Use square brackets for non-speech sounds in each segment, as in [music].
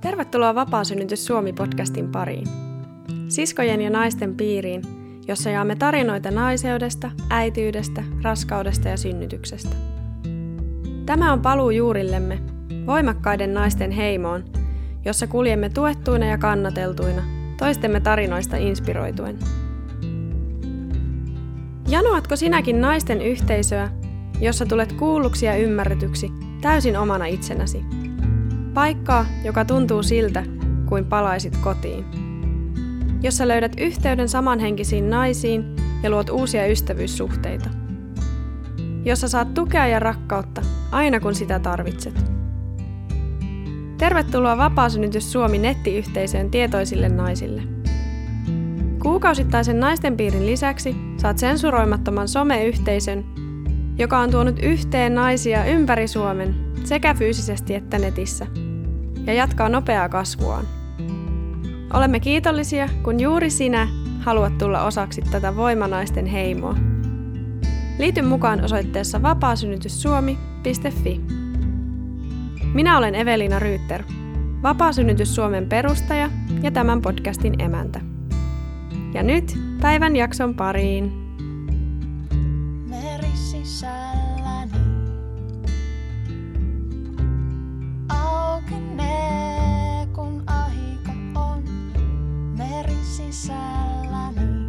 Tervetuloa Vapaasynnytys Suomi-podcastin pariin. Siskojen ja naisten piiriin, jossa jaamme tarinoita naiseudesta, äityydestä, raskaudesta ja synnytyksestä. Tämä on paluu juurillemme, voimakkaiden naisten heimoon, jossa kuljemme tuettuina ja kannateltuina, toistemme tarinoista inspiroituen. Janoatko sinäkin naisten yhteisöä, jossa tulet kuulluksi ja ymmärretyksi täysin omana itsenäsi? Paikkaa, joka tuntuu siltä, kuin palaisit kotiin. Jossa löydät yhteyden samanhenkisiin naisiin ja luot uusia ystävyyssuhteita. Jossa saat tukea ja rakkautta aina kun sitä tarvitset. Tervetuloa Vapaasynnytys Suomi nettiyhteisöön tietoisille naisille. Kuukausittaisen naisten piirin lisäksi saat sensuroimattoman someyhteisön, joka on tuonut yhteen naisia ympäri Suomen sekä fyysisesti että netissä – ja jatkaa nopeaa kasvuaan. Olemme kiitollisia, kun juuri sinä haluat tulla osaksi tätä voimanaisten heimoa. Liity mukaan osoitteessa vapaasynnytyssuomi.fi. Minä olen Evelina Ryytter, Vapaasynnytys Suomen perustaja ja tämän podcastin emäntä. Ja nyt päivän jakson pariin sisällä. Auki ne, kun ahiko on meri sisällä nyt.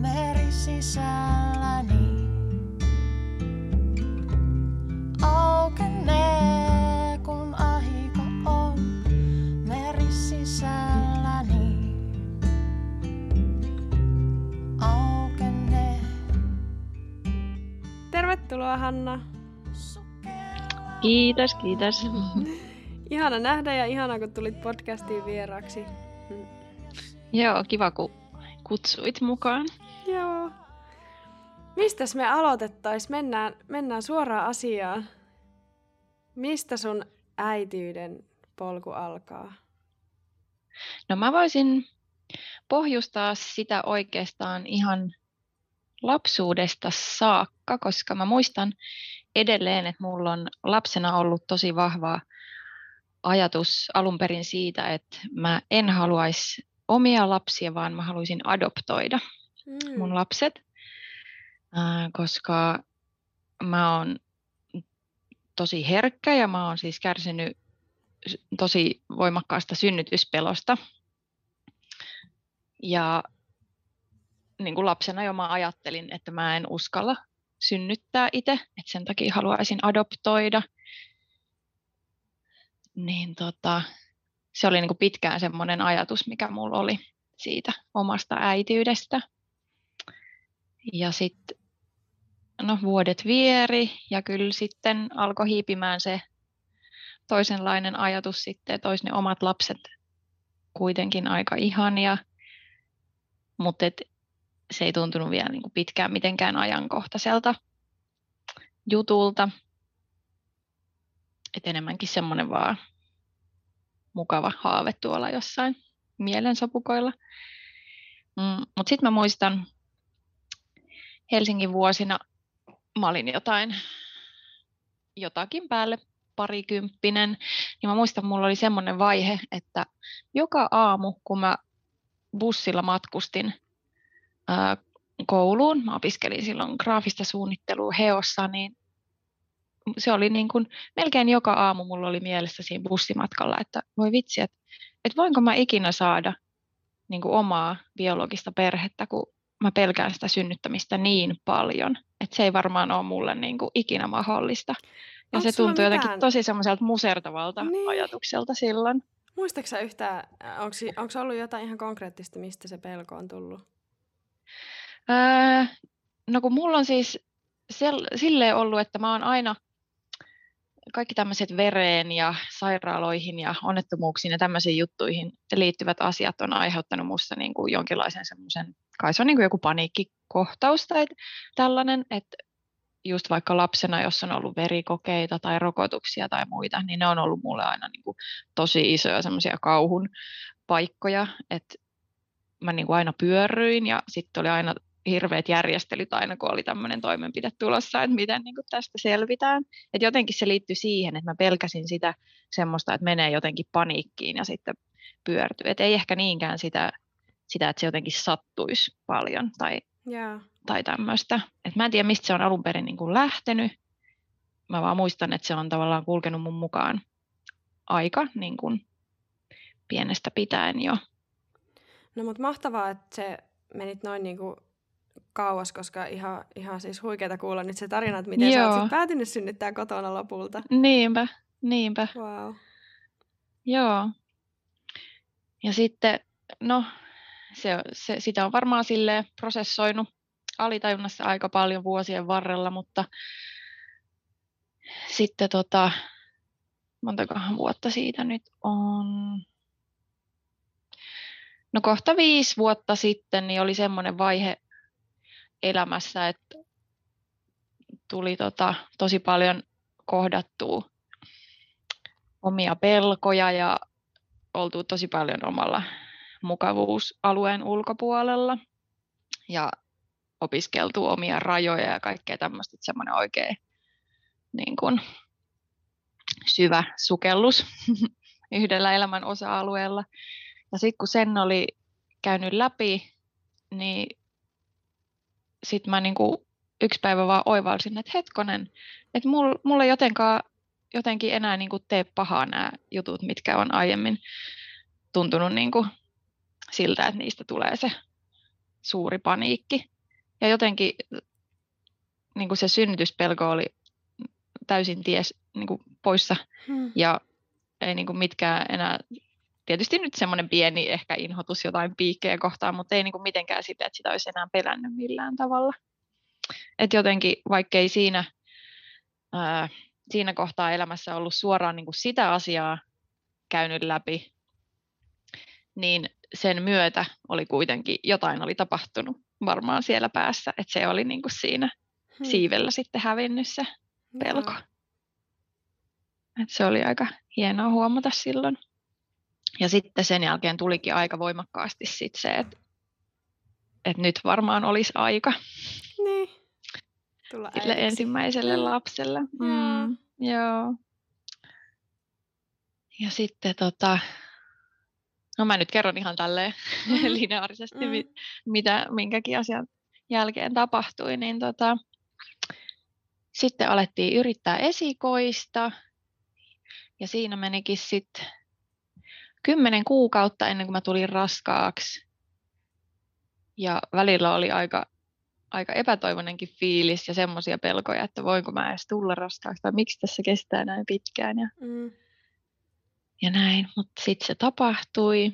Ne. Tervetuloa Hanna. Kiitos, kiitos. Ihana nähdä ja ihana kun tulit podcastiin vieraaksi. Joo, kiva kun kutsuit mukaan. Joo. Mistäs me aloitettais? Mennään, mennään suoraan asiaan. Mistä sun äityyden polku alkaa? No mä voisin pohjustaa sitä oikeastaan ihan lapsuudesta saakka, koska mä muistan edelleen, että mulla on lapsena ollut tosi vahva ajatus alun perin siitä, että mä en haluaisi omia lapsia, vaan mä haluaisin adoptoida mm. mun lapset, koska mä oon tosi herkkä ja mä oon siis kärsinyt tosi voimakkaasta synnytyspelosta. Ja niin kuin lapsena jo mä ajattelin, että mä en uskalla synnyttää itse, että sen takia haluaisin adoptoida. Niin tota, se oli niin kuin pitkään semmoinen ajatus, mikä mulla oli siitä omasta äitiydestä. Ja sitten no, vuodet vieri ja kyllä sitten alkoi hiipimään se toisenlainen ajatus sitten, että olisi ne omat lapset kuitenkin aika ihania. Mutta se ei tuntunut vielä niin kuin pitkään mitenkään ajankohtaiselta jutulta. Et enemmänkin semmoinen vaan mukava haave tuolla jossain mielensopukoilla. Mm, Mutta sitten mä muistan Helsingin vuosina, mä olin jotain, jotakin päälle parikymppinen, niin mä muistan, mulla oli semmoinen vaihe, että joka aamu, kun mä bussilla matkustin kouluun. Mä opiskelin silloin graafista suunnittelua Heossa, niin se oli niin kuin, melkein joka aamu mulla oli mielessä siinä bussimatkalla, että voi vitsi, että, että voinko mä ikinä saada niin kuin omaa biologista perhettä, kun mä pelkään sitä synnyttämistä niin paljon, että se ei varmaan ole mulle niin kuin ikinä mahdollista. Ja Onko se tuntui jotenkin tosi semmoiselta musertavalta niin. ajatukselta silloin. Muistaaksä yhtään, onko ollut jotain ihan konkreettista, mistä se pelko on tullut? Öö, no kun mulla on siis sel, silleen ollut, että mä oon aina kaikki tämmöiset vereen ja sairaaloihin ja onnettomuuksiin ja tämmöisiin juttuihin liittyvät asiat on aiheuttanut musta niin kuin jonkinlaisen semmoisen, kai se on niin kuin joku paniikkikohtaus tai tällainen, että just vaikka lapsena, jos on ollut verikokeita tai rokotuksia tai muita, niin ne on ollut mulle aina niin kuin tosi isoja semmoisia kauhun paikkoja, että mä niin kuin aina pyörryin ja sitten oli aina hirveät järjestelyt aina, kun oli tämmöinen toimenpide tulossa, että miten niin kuin tästä selvitään. Et jotenkin se liittyi siihen, että mä pelkäsin sitä semmoista, että menee jotenkin paniikkiin ja sitten pyörtyy. Et ei ehkä niinkään sitä, sitä, että se jotenkin sattuisi paljon tai, yeah. tai tämmöistä. Et mä en tiedä, mistä se on alun perin niin kuin lähtenyt. Mä vaan muistan, että se on tavallaan kulkenut mun mukaan aika niin kuin pienestä pitäen jo. No mutta mahtavaa, että se menit noin niin kuin kauas, koska ihan, ihan siis huikeeta kuulla nyt se tarina, että miten Joo. sä oot päätynyt synnyttää kotona lopulta. Niinpä, niinpä. Wow. Joo. Ja sitten, no, se, se, sitä on varmaan sille prosessoinut alitajunnassa aika paljon vuosien varrella, mutta sitten tota, montakohan vuotta siitä nyt on, no kohta viisi vuotta sitten, niin oli semmoinen vaihe elämässä, että tuli tota, tosi paljon kohdattua omia pelkoja ja oltu tosi paljon omalla mukavuusalueen ulkopuolella ja opiskeltu omia rajoja ja kaikkea tämmöistä, että semmoinen oikein niin kuin, syvä sukellus [laughs] yhdellä elämän osa-alueella. Ja sitten kun sen oli käynyt läpi, niin sitten mä niinku yksi päivä vaan oivalsin, että hetkonen, että mulla mul ei jotenkaan, jotenkin enää niinku tee pahaa nämä jutut, mitkä on aiemmin tuntunut niinku siltä, että niistä tulee se suuri paniikki. Ja jotenkin niin kuin se synnytyspelko oli täysin ties niin kuin poissa hmm. ja ei niin kuin mitkään enää, tietysti nyt semmoinen pieni ehkä inhotus jotain piikkejä kohtaan, mutta ei niin kuin mitenkään sitä, että sitä olisi enää pelännyt millään tavalla. Et jotenkin, vaikkei siinä, ää, siinä kohtaa elämässä ollut suoraan niin kuin sitä asiaa käynyt läpi, niin sen myötä oli kuitenkin, jotain oli tapahtunut varmaan siellä päässä, että se oli niin kuin siinä hmm. siivellä sitten hävinnyt se pelko. Et se oli aika hienoa huomata silloin. Ja sitten sen jälkeen tulikin aika voimakkaasti sit se, että et nyt varmaan olisi aika. Niin. Tulla Sille ensimmäiselle mm. lapselle. Mm, joo. Ja sitten tota, no mä nyt kerron ihan tälleen mm. [laughs] lineaarisesti, mm. mitä minkäkin asian jälkeen tapahtui, niin tota, sitten alettiin yrittää esikoista ja siinä menikin sitten kymmenen kuukautta ennen kuin mä tulin raskaaksi. Ja välillä oli aika, aika epätoivonenkin fiilis ja semmoisia pelkoja, että voinko mä edes tulla raskaaksi tai miksi tässä kestää näin pitkään ja, mm. ja näin. Mutta sitten se tapahtui.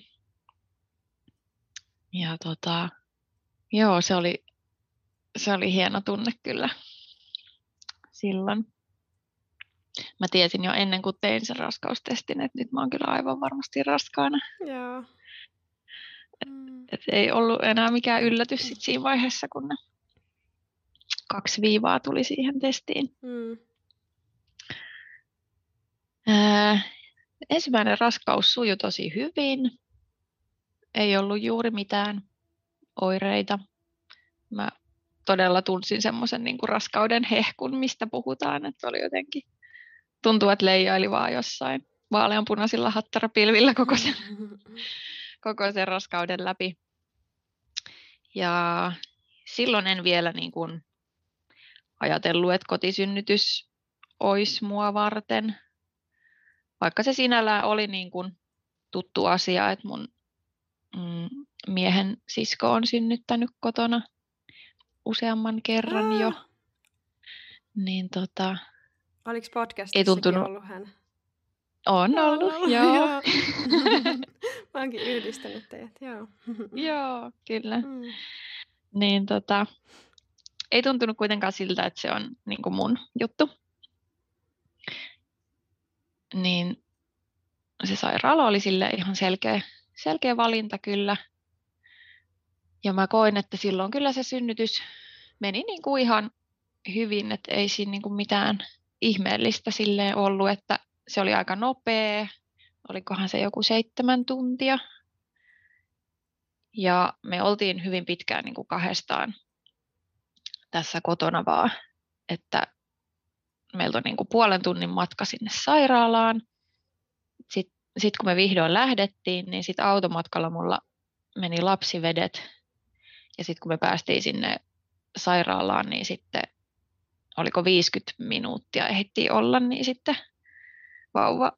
Ja tota, joo, se oli, se oli hieno tunne kyllä silloin. Mä tiesin jo ennen kuin tein sen raskaustestin, että nyt mä oon kyllä aivan varmasti raskaana. Joo. Mm. Et ei ollut enää mikään yllätys sit siinä vaiheessa, kun ne kaksi viivaa tuli siihen testiin. Mm. Ää, ensimmäinen raskaus sujui tosi hyvin. Ei ollut juuri mitään oireita. Mä todella tunsin semmoisen niin raskauden hehkun, mistä puhutaan, että oli jotenkin, tuntuu, että leijaili vaan jossain vaaleanpunaisilla hattarapilvillä koko sen, [laughs] koko sen raskauden läpi. Ja silloin en vielä niin kuin ajatellut, että kotisynnytys olisi mua varten, vaikka se sinällään oli niin kuin tuttu asia, että mun mm, miehen sisko on synnyttänyt kotona useamman kerran jo. Niin tota... Oliko podcastissakin tuntunut... ollut hän? On ollut, ollut joo. joo. [laughs] Mä oonkin yhdistänyt teidät, joo. joo, kyllä. Mm. Niin tota, ei tuntunut kuitenkaan siltä, että se on niin kuin mun juttu. Niin se sairaala oli sille ihan selkeä, selkeä valinta kyllä. Ja mä koin, että silloin kyllä se synnytys meni niin kuin ihan hyvin, että ei siinä niin kuin mitään ihmeellistä silleen ollut, että se oli aika nopea, olikohan se joku seitsemän tuntia. Ja me oltiin hyvin pitkään niin kuin kahdestaan tässä kotona vaan, että meiltä on niin kuin puolen tunnin matka sinne sairaalaan. Sitten sit kun me vihdoin lähdettiin, niin sitten automatkalla mulla meni lapsivedet. Ja sitten kun me päästiin sinne sairaalaan, niin sitten oliko 50 minuuttia ehdittiin olla, niin sitten vauva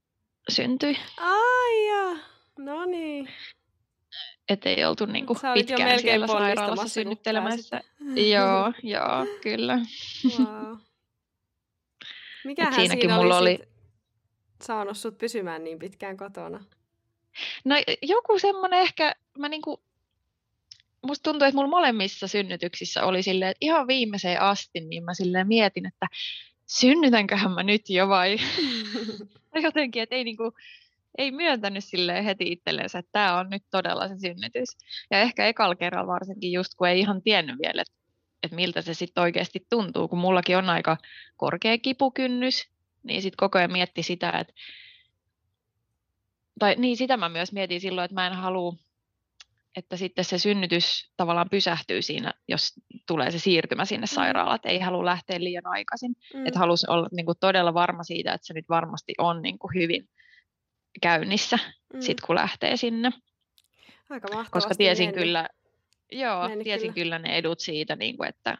syntyi. Ai ja, no niin. Että ei oltu niin kuin pitkään siellä sairaalassa synnyttelemässä. joo, [laughs] joo, kyllä. Wow. Mikähän siinäkin siinä mulla oli saanut sut pysymään niin pitkään kotona? No joku semmoinen ehkä, mä niinku, musta tuntuu, että mulla molemmissa synnytyksissä oli silleen, että ihan viimeiseen asti, niin mä silleen mietin, että synnytänköhän mä nyt jo vai [laughs] jotenkin, että ei niinku, ei myöntänyt sille heti itsellensä, että tämä on nyt todella se synnytys. Ja ehkä ekalla kerralla varsinkin just, kun ei ihan tiennyt vielä, että, että miltä se sitten oikeasti tuntuu, kun mullakin on aika korkea kipukynnys, niin sitten koko ajan mietti sitä, että tai niin sitä mä myös mietin silloin, että mä en halua, että sitten se synnytys tavallaan pysähtyy siinä, jos tulee se siirtymä sinne mm. sairaalaan, että ei halua lähteä liian aikaisin. Mm. Että halusi olla niin kuin todella varma siitä, että se nyt varmasti on niin kuin hyvin käynnissä, mm. sit kun lähtee sinne. Aika Koska tiesin mennyt. kyllä, joo, tiesin kyllä. kyllä ne edut siitä, niin kuin, että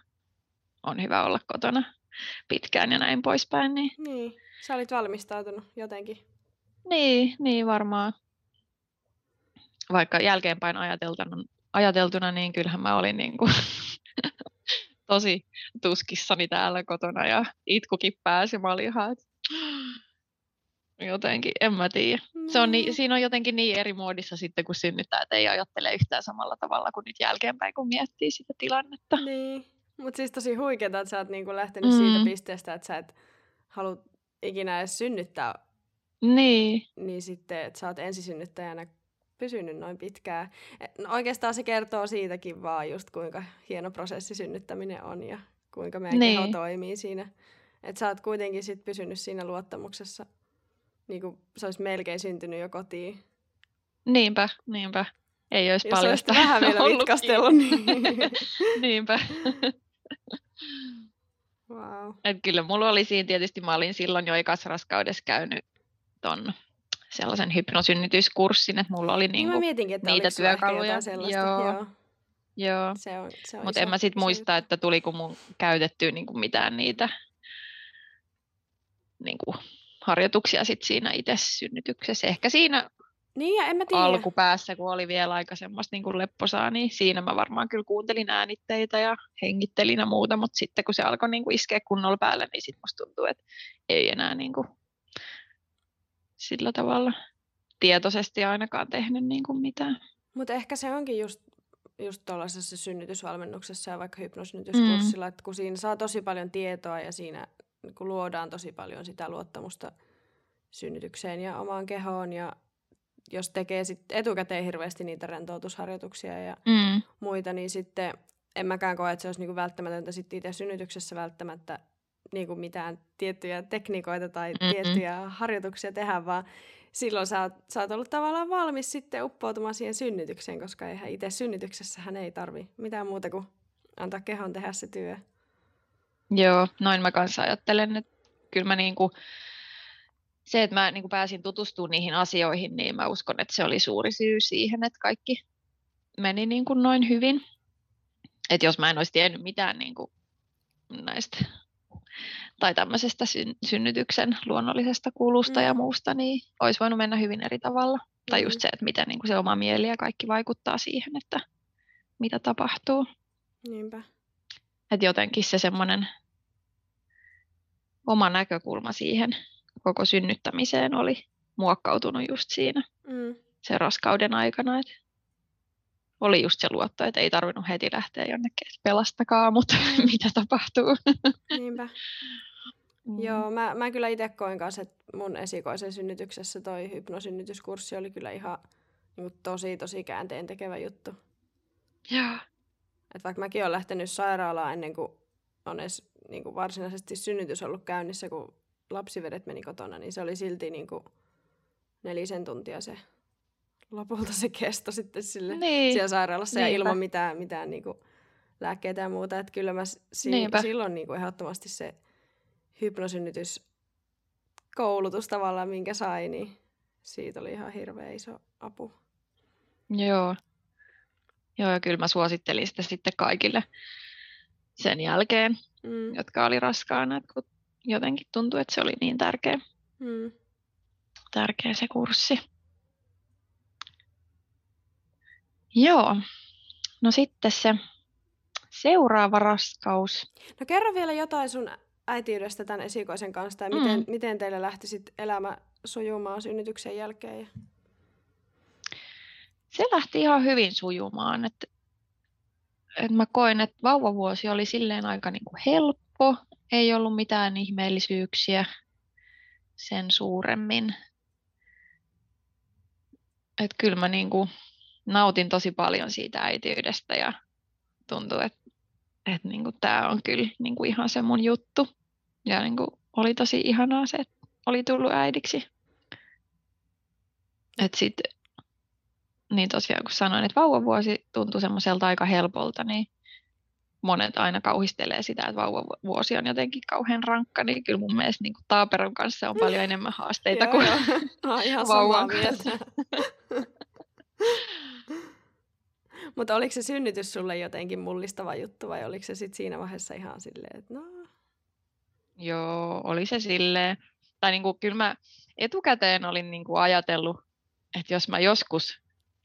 on hyvä olla kotona pitkään ja näin poispäin. Niin, niin. sä olit valmistautunut jotenkin. Niin, niin varmaan. Vaikka jälkeenpäin ajateltuna, ajateltuna niin kyllähän mä olin niin kuin [laughs] tosi tuskissani täällä kotona ja itkukin pääsi. Mä olin ihan, että jotenkin, en mä tiedä. Se on niin, siinä on jotenkin niin eri muodissa sitten, kun synnyttää, että ei ajattele yhtään samalla tavalla kuin nyt jälkeenpäin, kun miettii sitä tilannetta. Niin, mutta siis tosi huikeeta, että sä oot niinku lähtenyt mm. siitä pisteestä, että sä et halua ikinä edes synnyttää. Niin. Niin sitten, että sä oot ensisynnyttäjänä pysynyt noin pitkään. E, no oikeastaan se kertoo siitäkin vaan just kuinka hieno prosessi synnyttäminen on ja kuinka meidän niin. keho toimii siinä. Että sä oot kuitenkin sit pysynyt siinä luottamuksessa, niin kuin se olisi melkein syntynyt jo kotiin. Niinpä, niinpä. Ei olisi Jos paljon sitä vähän vielä vitkastellut. Niin... [laughs] niinpä. Wow. Et kyllä mulla oli siinä tietysti, mä olin silloin jo ekassa raskaudessa käynyt ton sellaisen hypnosynnytyskurssin, että mulla oli niinku mietinkin, että niitä työkaluja. Joo. Joo. Joo. Se on, se on Mutta en mä sit muista, että tuliko mun käytettyä niinku mitään niitä niinku harjoituksia sit siinä itse synnytyksessä. Ehkä siinä niin, ja en mä tiedä. alkupäässä, kun oli vielä aika semmoista niin kuin lepposaa, niin siinä mä varmaan kyllä kuuntelin äänitteitä ja hengittelin ja muuta, mutta sitten kun se alkoi niin kuin iskeä kunnolla päälle, niin sitten musta tuntuu, että ei enää niin kuin sillä tavalla tietoisesti ainakaan tehnyt niin kuin mitään. Mutta ehkä se onkin just, just tuollaisessa synnytysvalmennuksessa ja vaikka hypnosynnytyskurssilla, mm. että kun siinä saa tosi paljon tietoa ja siinä kun luodaan tosi paljon sitä luottamusta synnytykseen ja omaan kehoon ja jos tekee sit etukäteen hirveästi niitä rentoutusharjoituksia ja mm. muita, niin sitten en mäkään koe, että se olisi niinku välttämätöntä sitten itse synnytyksessä välttämättä niinku mitään tiettyjä tekniikoita tai Mm-mm. tiettyjä harjoituksia tehdä, vaan silloin sä oot, sä oot ollut tavallaan valmis sitten uppoutumaan siihen synnytykseen, koska eihän itse synnytyksessähän ei tarvi mitään muuta kuin antaa kehon tehdä se työ. Joo, noin mä kanssa ajattelen, että kyllä mä niinku, se, että mä niinku pääsin tutustumaan niihin asioihin, niin mä uskon, että se oli suuri syy siihen, että kaikki meni niinku noin hyvin. Että jos mä en olisi tiennyt mitään niinku näistä tai tämmöisestä syn- synnytyksen luonnollisesta kulusta mm. ja muusta, niin olisi voinut mennä hyvin eri tavalla. Mm. Tai just se, että miten niin kuin se oma mieli ja kaikki vaikuttaa siihen, että mitä tapahtuu. Niinpä. Että jotenkin se semmoinen oma näkökulma siihen koko synnyttämiseen oli muokkautunut just siinä mm. sen raskauden aikana. Että oli just se luotto, että ei tarvinnut heti lähteä jonnekin, että pelastakaa, mutta [laughs] mm. mitä tapahtuu. [laughs] Niinpä. Mm. Joo, mä, mä kyllä itse koin kanssa, että mun esikoisen synnytyksessä toi hypnosynnytyskurssi oli kyllä ihan niin tosi, tosi käänteen tekevä juttu. Joo. Et vaikka mäkin olen lähtenyt sairaalaan ennen kuin on edes niin kuin varsinaisesti synnytys ollut käynnissä, kun lapsivedet meni kotona, niin se oli silti niin kuin nelisen tuntia se lopulta se kesto sitten sille Niin. siellä sairaalassa ja Niinpä. ilman mitään, mitään niinku lääkkeitä ja muuta. Että kyllä mä si- Niinpä. silloin niinku ehdottomasti se hypnosynnytys koulutus tavallaan, minkä sai, niin siitä oli ihan hirveä iso apu. Joo. Joo, ja kyllä mä suosittelin sitä sitten kaikille sen jälkeen, Mm. jotka oli raskaana, kun jotenkin tuntui, että se oli niin tärkeä, Mm. tärkeä se kurssi. Joo. No sitten se seuraava raskaus. No kerro vielä jotain sun äitiydestä tämän esikoisen kanssa, ja miten, Mm. miten teille lähti sit elämä sujumaan synnytyksen jälkeen. Ja... Se lähti ihan hyvin sujumaan. Että, että mä koin, että vauvavuosi oli silleen aika niin kuin helppo. Ei ollut mitään ihmeellisyyksiä sen suuremmin. Että kyllä mä niin kuin nautin tosi paljon siitä äitiydestä ja tuntuu, että, että niin kuin tämä on kyllä niin kuin ihan se mun juttu. Ja niin kuin oli tosi ihanaa se, että oli tullut äidiksi. Että sitten niin tosiaan kun sanoin, että vauvavuosi tuntui semmoiselta aika helpolta, niin monet aina kauhistelee sitä, että vauvavuosi on jotenkin kauhean rankka, niin kyllä mun mielestä niin Taaperon kanssa on paljon enemmän haasteita kuin vauvan mieltä. [laughs] [laughs] Mutta oliko se synnytys sulle jotenkin mullistava juttu vai oliko se sitten siinä vaiheessa ihan silleen, että no... Joo, oli se silleen. Tai niin kuin, kyllä mä etukäteen olin niin kuin ajatellut, että jos mä joskus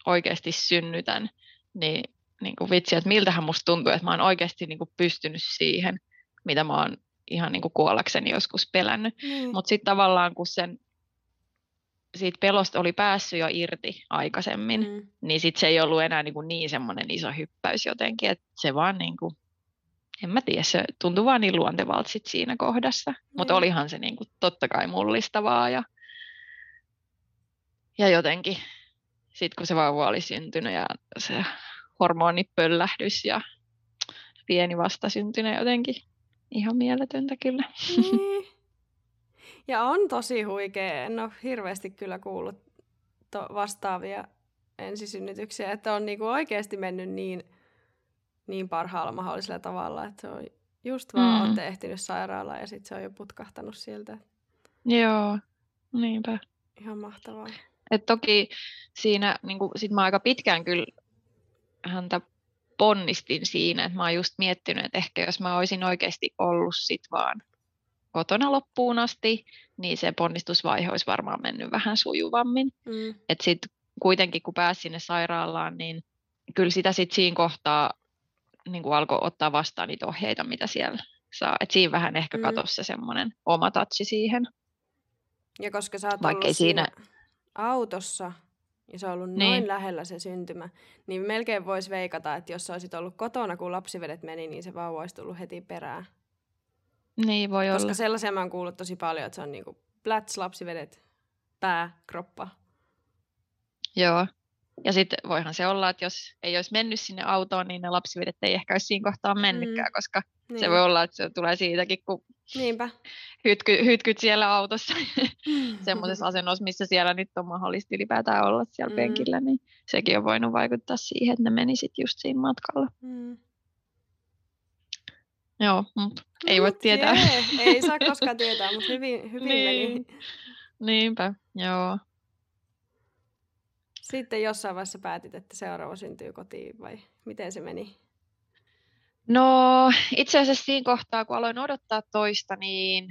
oikeasti synnytän, niin, niin kuin vitsi, että miltähän musta tuntuu, että mä oon oikeasti niin kuin pystynyt siihen, mitä mä oon ihan niin kuin kuollakseni joskus pelännyt. Niin. Mutta sitten tavallaan kun sen siitä pelosta oli päässyt jo irti aikaisemmin, mm. Mm. niin sitten se ei ollut enää niin, kuin niin semmoinen iso hyppäys jotenkin, että se vaan niin kuin, en mä tiedä, se tuntui vaan niin luontevalta sit siinä kohdassa. Mutta Niin. olihan se niin kuin totta kai mullistavaa ja, ja jotenkin sitten kun se vauva oli syntynyt ja se hormonipöllähdys ja pieni vastasyntynyt jotenkin ihan mieletöntä kyllä. Niin. Ja on tosi huikea. En ole hirveästi kyllä kuullut to- vastaavia ensisynnytyksiä, että on niinku oikeasti mennyt niin, niin parhaalla mahdollisella tavalla, että se on just vaan Mm. olette ehtinyt sairaalaan ja sitten se on jo putkahtanut sieltä. Joo, niinpä. Ihan mahtavaa. Et toki siinä, niin kuin, sit mä aika pitkään kyllä häntä ponnistin siinä, että mä oon just miettinyt, että ehkä jos mä olisin oikeasti ollut sit vaan kotona loppuun asti, niin se ponnistusvaihe olisi varmaan mennyt vähän sujuvammin. Mm. Et sit kuitenkin kun pääsi sinne sairaalaan, niin kyllä sitä sit siinä kohtaa niin kuin alkoi ottaa vastaan niitä ohjeita, mitä siellä saa. Et siinä vähän ehkä Mm. katosi se semmoinen oma tatsi siihen. Ja koska sä oot Vaikkei siinä... siinä- autossa ja se on ollut Niin. noin lähellä se syntymä, niin melkein voisi veikata, että jos sä olisit ollut kotona, kun lapsivedet meni, niin se vauva olisi tullut heti perään. Niin voi Koska olla. sellaisia mä oon kuullut tosi paljon, että se on niinku plats, lapsivedet, pää, kroppa. Joo. Ja sitten voihan se olla, että jos ei olisi mennyt sinne autoon, niin ne lapsivedet ei ehkä olisi siinä kohtaa mennytkään, koska Niin. se voi olla, että se tulee siitäkin, kun Niinpä. hytky, hytkyt siellä autossa [laughs] semmoisessa asennossa, missä siellä nyt on mahdollista ylipäätään olla siellä Mm. penkillä, niin sekin on voinut vaikuttaa siihen, että ne meni sitten just siinä matkalla. Mm. Joo, mutta ei voi Mut tietää. jee, ei saa [laughs] koskaan tietää, mutta hyvin, hyvin Niin. meni. Niinpä, joo. Sitten jossain vaiheessa päätit, että seuraava syntyy kotiin vai miten se meni? No itse asiassa siinä kohtaa, kun aloin odottaa toista, niin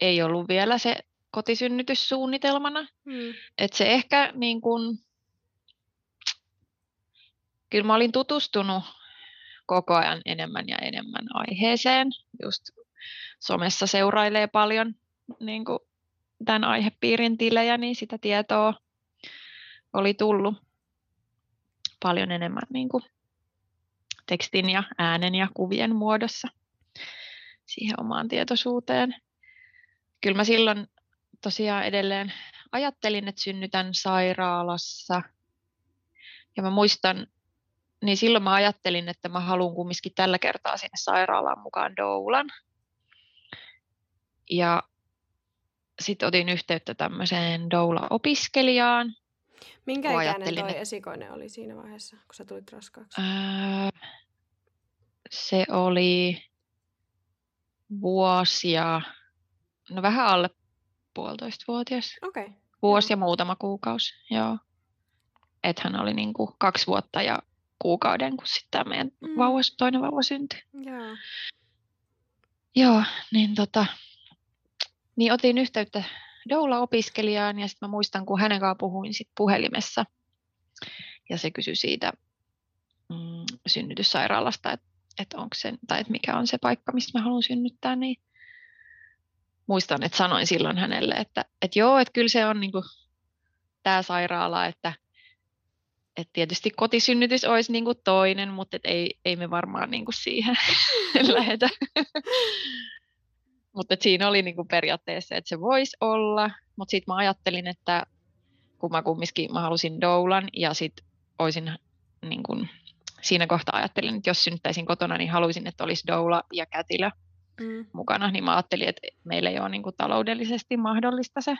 ei ollut vielä se kotisynnytys suunnitelmana. Mm. Et se ehkä niin kun, kyllä mä olin tutustunut koko ajan enemmän ja enemmän aiheeseen. Just somessa seurailee paljon niin kun, tämän aihepiirin tilejä, niin sitä tietoa oli tullut paljon enemmän niin kun, tekstin ja äänen ja kuvien muodossa siihen omaan tietoisuuteen. Kyllä mä silloin tosiaan edelleen ajattelin, että synnytän sairaalassa. Ja mä muistan, niin silloin mä ajattelin, että mä haluan kumminkin tällä kertaa sinne sairaalaan mukaan doulan. Ja sitten otin yhteyttä tämmöiseen doula-opiskelijaan. Minkä ikäinen toi esikoinen oli siinä vaiheessa, kun sä tulit raskaaksi? Öö, se oli vuosia, no vähän alle puolitoista vuotias. Okei. Okay. Vuosi ja muutama kuukausi, joo. Että hän oli niin kuin kaksi vuotta ja kuukauden, kun sitten tämä meidän mm. vauva, toinen vauva syntyi. Joo. Joo, niin tota, niin otin yhteyttä doula-opiskelijaan ja sitten mä muistan, kun hänen kanssaan puhuin sit puhelimessa ja se kysyi siitä mm, synnytyssairaalasta, että et onko se, tai et mikä on se paikka, mistä mä haluan synnyttää, niin muistan, että sanoin silloin hänelle, että, että joo, että kyllä se on niinku tämä sairaala, että et tietysti kotisynnytys olisi niinku toinen, mutta et ei, ei me varmaan niinku siihen [laughs] lähetä. mutta siinä oli niinku periaatteessa, että se voisi olla, mutta sitten mä ajattelin, että kun mä kumminkin mä halusin doulan ja sitten olisin niin siinä kohtaa ajattelin, että jos synnyttäisin kotona, niin haluaisin, että olisi doula ja kätilö mm. mukana, niin mä ajattelin, että meillä ei ole niin kuin taloudellisesti mahdollista se.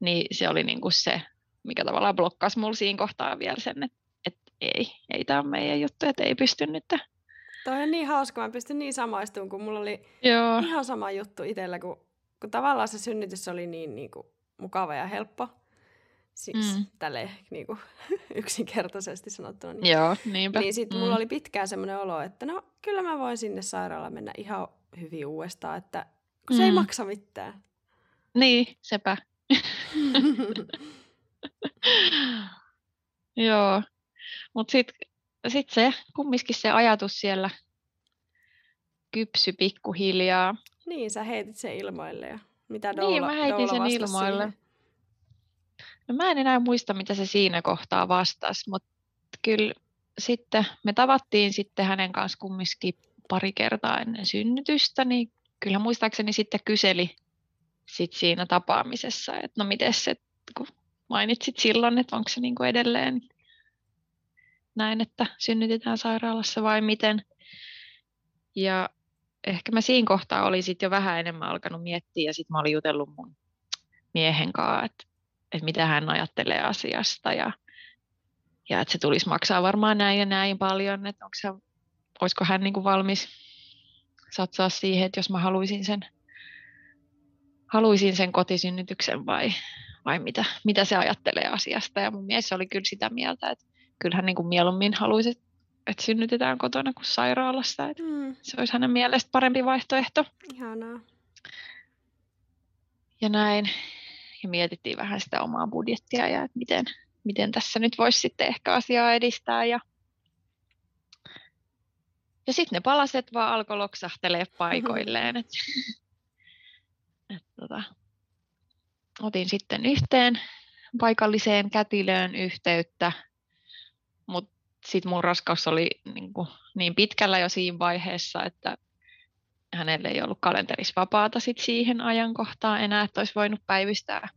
Niin se oli niin kuin se, mikä tavallaan blokkasi mulla siinä kohtaa vielä sen, että, että ei, ei tämä ole meidän juttu, että ei pysty nyt. Toi on niin hauska, mä pystyn niin samaistumaan, kun mulla oli Joo. ihan sama juttu itsellä, kun, kun tavallaan se synnytys oli niin, niin kuin, mukava ja helppo. Siis mm. tälle niin kuin, [laughs] yksinkertaisesti sanottuna. Niin, Joo, niinpä. Niin sitten mm. mulla oli pitkään semmoinen olo, että no kyllä mä voin sinne sairaalaan mennä ihan hyvin uudestaan, että kun se mm. ei maksa mitään. Niin, sepä. [laughs] [laughs] Joo, mutta sitten sit se kumminkin se ajatus siellä kypsy pikkuhiljaa. Niin, sä heitit sen ilmoille ja mitä doula, Niin, mä heitin sen ilmoille. Siihen? No mä en enää muista, mitä se siinä kohtaa vastasi, mutta kyllä sitten me tavattiin sitten hänen kanssa kumminkin pari kertaa ennen synnytystä, niin kyllä muistaakseni sitten kyseli sit siinä tapaamisessa, että no miten se, kun mainitsit silloin, että onko se niin kuin edelleen näin, että synnytetään sairaalassa vai miten. Ja ehkä mä siinä kohtaa olin sitten jo vähän enemmän alkanut miettiä ja sitten mä olin jutellut mun miehen kanssa, että, että mitä hän ajattelee asiasta ja, ja että se tulisi maksaa varmaan näin ja näin paljon, että onko se olisiko hän niin kuin valmis satsaa siihen, että jos mä haluaisin sen, haluaisin sen kotisynnytyksen vai, vai mitä, mitä se ajattelee asiasta. Ja mun mies oli kyllä sitä mieltä, että kyllähän niin kuin mieluummin haluaisi, että synnytetään kotona kuin sairaalassa. Että mm. Se olisi hänen mielestä parempi vaihtoehto. Ihanaa. Ja näin. Ja mietittiin vähän sitä omaa budjettia ja että miten, miten tässä nyt voisi sitten ehkä asiaa edistää. Ja ja sitten ne palaset vaan alkoi loksahtelee paikoilleen. [laughs] Et, et, tota, otin sitten yhteen paikalliseen kätilöön yhteyttä, mutta sitten mun raskaus oli niin, kuin, niin pitkällä jo siinä vaiheessa, että hänelle ei ollut kalenterissa vapaata sit siihen ajankohtaan enää, että olisi voinut päivystää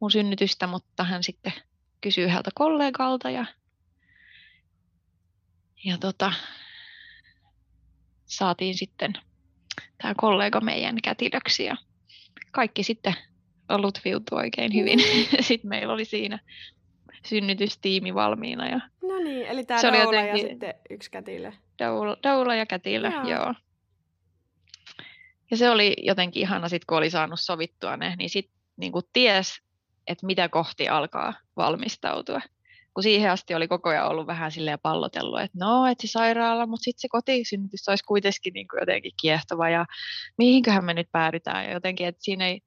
mun synnytystä, mutta hän sitten kysyi yhdeltä kollegalta ja, ja tota, saatiin sitten tämä kollega meidän kätilöksi ja kaikki sitten lutviutui oikein hyvin. [laughs] Mm. sitten meillä oli siinä synnytystiimi valmiina. Ja no niin, eli tämä Doula jotenkin... ja sitten yksi kätilö. Doula ja kätilö, joo. joo. Ja se oli jotenkin ihana sitten, kun oli saanut sovittua ne, niin sitten niin ties, että mitä kohti alkaa valmistautua kun siihen asti oli koko ajan ollut vähän silleen pallotellut, että no, että se sairaala, mutta sitten se kotisynnytys olisi kuitenkin niin kuin jotenkin kiehtova ja mihinköhän me nyt päädytään ja jotenkin, että siinä ei,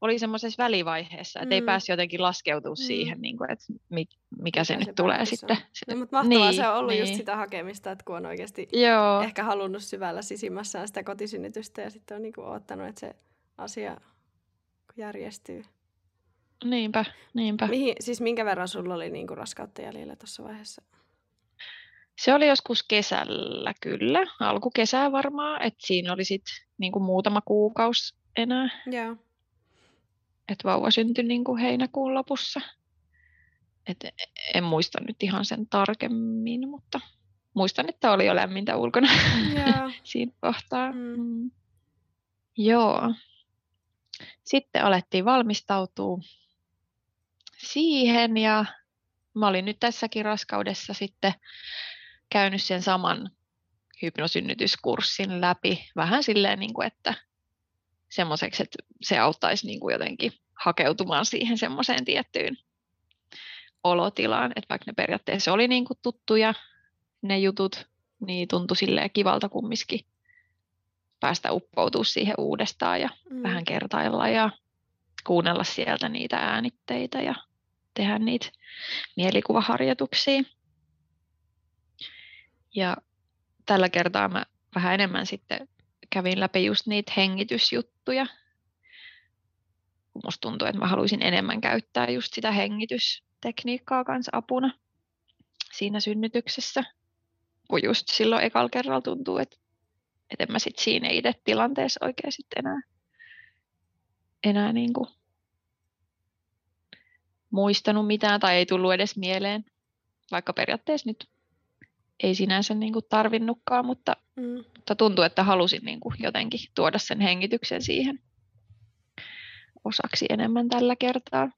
oli semmoisessa välivaiheessa, että mm. ei päässyt jotenkin laskeutua mm. siihen, niin kuin, että mikä, mikä se, se nyt tulee sitten. No, mutta mahtavaa niin, se on ollut niin. just sitä hakemista, että kun on oikeasti Joo. ehkä halunnut syvällä sisimmässään sitä kotisynnytystä ja sitten on niin kuin odottanut, että se asia järjestyy. Niinpä, niinpä. Mihin, siis minkä verran sulla oli niin kuin raskautta jäljellä tuossa vaiheessa? Se oli joskus kesällä kyllä, alkukesää varmaan, että siinä oli sitten niin muutama kuukausi enää. Joo. Että vauva syntyi niin kuin heinäkuun lopussa. Et en muista nyt ihan sen tarkemmin, mutta muistan, että oli jo lämmintä ulkona Joo. [laughs] siinä kohtaa. Mm. Mm. Joo. Sitten alettiin valmistautua siihen ja mä olin nyt tässäkin raskaudessa sitten käynyt sen saman hypnosynnytyskurssin läpi vähän silleen, niin kuin, että semmoiseksi, että se auttaisi niin kuin jotenkin hakeutumaan siihen semmoiseen tiettyyn olotilaan, että vaikka ne periaatteessa oli niin kuin tuttuja ne jutut, niin tuntui silleen kivalta kumminkin päästä uppoutua siihen uudestaan ja mm. vähän kertailla ja kuunnella sieltä niitä äänitteitä ja tehdä niitä mielikuvaharjoituksia. Ja tällä kertaa mä vähän enemmän sitten kävin läpi just niitä hengitysjuttuja. Musta tuntuu, että mä haluaisin enemmän käyttää just sitä hengitystekniikkaa kanssa apuna siinä synnytyksessä. Kun just silloin ekalla kerralla tuntuu, että, että en mä sit siinä itse tilanteessa oikein sitten enää, enää niin kuin muistanut mitään tai ei tullut edes mieleen, vaikka periaatteessa nyt ei sinänsä niin kuin tarvinnutkaan, mutta, mm. Mutta tuntuu, että halusin niin kuin jotenkin tuoda sen hengityksen siihen osaksi enemmän tällä kertaa.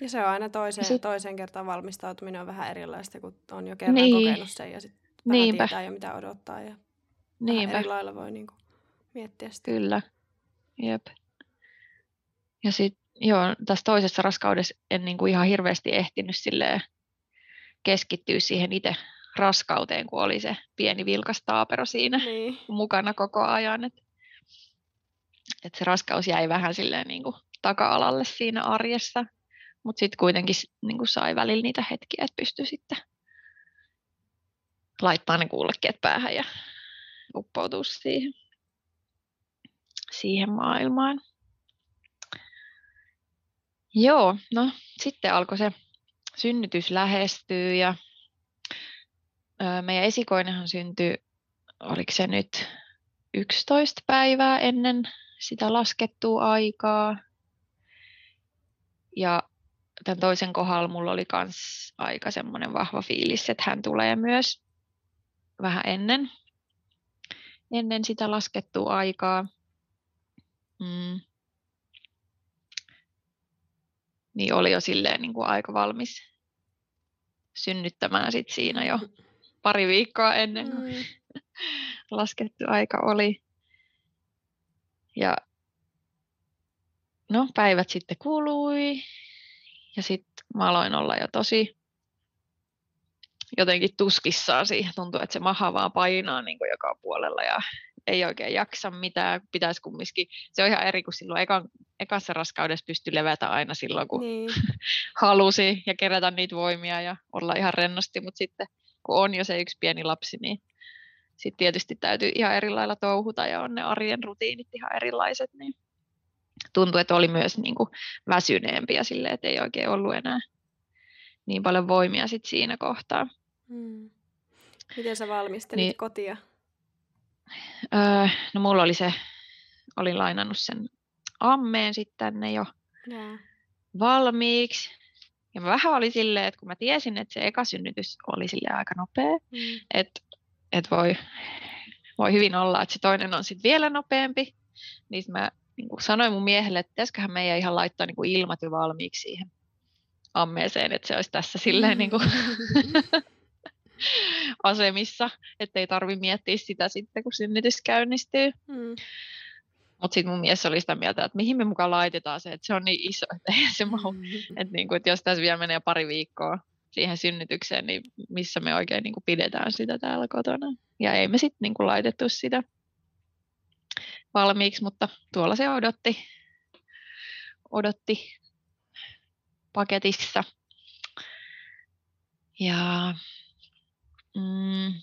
Ja se on aina toiseen, sit, toiseen kertaan valmistautuminen on vähän erilaista, kun on jo kerran niin, kokenut sen ja sitten vähän tietää jo mitä odottaa ja Niinpä. eri lailla voi niin kuin miettiä sitä. Kyllä, jep. Ja sitten joo, tässä toisessa raskaudessa en niin kuin ihan hirveästi ehtinyt silleen keskittyä siihen itse raskauteen, kun oli se pieni vilkas taapero siinä niin. mukana koko ajan. Että et se raskaus jäi vähän silleen niin kuin taka-alalle siinä arjessa, mutta sitten kuitenkin niin kuin sai välillä niitä hetkiä, että pystyi sitten laittaa ne kuulokkeet päähän ja uppoutua siihen, siihen maailmaan. Joo, no sitten alkoi se synnytys lähestyy ja meidän esikoinenhan syntyi, oliko se nyt 11 päivää ennen sitä laskettua aikaa. Ja tämän toisen kohdalla mulla oli myös aika semmoinen vahva fiilis, että hän tulee myös vähän ennen, ennen sitä laskettua aikaa. Mm niin oli jo silleen niin kuin aika valmis synnyttämään sit siinä jo pari viikkoa ennen kuin mm. [laughs] laskettu aika oli. Ja no, päivät sitten kului ja sitten mä aloin olla jo tosi jotenkin tuskissaan siihen. Tuntuu, että se maha vaan painaa niin kuin joka puolella ja ei oikein jaksa mitään, pitäisi kumminkin, se on ihan eri kuin silloin ekan, ekassa raskaudessa pystyi levätä aina silloin, kun niin. [laughs] halusi ja kerätä niitä voimia ja olla ihan rennosti, mutta sitten kun on jo se yksi pieni lapsi, niin sitten tietysti täytyy ihan eri lailla touhuta ja on ne arjen rutiinit ihan erilaiset, niin tuntui, että oli myös niin kuin väsyneempiä sille, että ei oikein ollut enää niin paljon voimia sit siinä kohtaa. Hmm. Miten sä valmistelit niin, kotia? Öö, no mulla oli se, olin lainannut sen ammeen sitten tänne jo yeah. valmiiksi. Ja mä vähän oli silleen, että kun mä tiesin, että se ekasynnytys oli sille aika nopea, mm. että et voi, voi hyvin olla, että se toinen on sitten vielä nopeampi, niin mä niin sanoin mun miehelle, että pitäisiköhän meidän ihan laittaa niin kuin ilmat jo valmiiksi siihen ammeeseen, että se olisi tässä silleen niin kuin [laughs] asemissa, ettei tarvi miettiä sitä sitten, kun synnytys käynnistyy. Mm. Mutta sitten mun mies oli sitä mieltä, että mihin me mukaan laitetaan se, että se on niin iso, että ei se mahu. Mm-hmm. Että niinku, et jos tässä vielä menee pari viikkoa siihen synnytykseen, niin missä me oikein niinku pidetään sitä täällä kotona. Ja ei me sitten niinku laitettu sitä valmiiksi, mutta tuolla se odotti, odotti paketissa. Ja mm,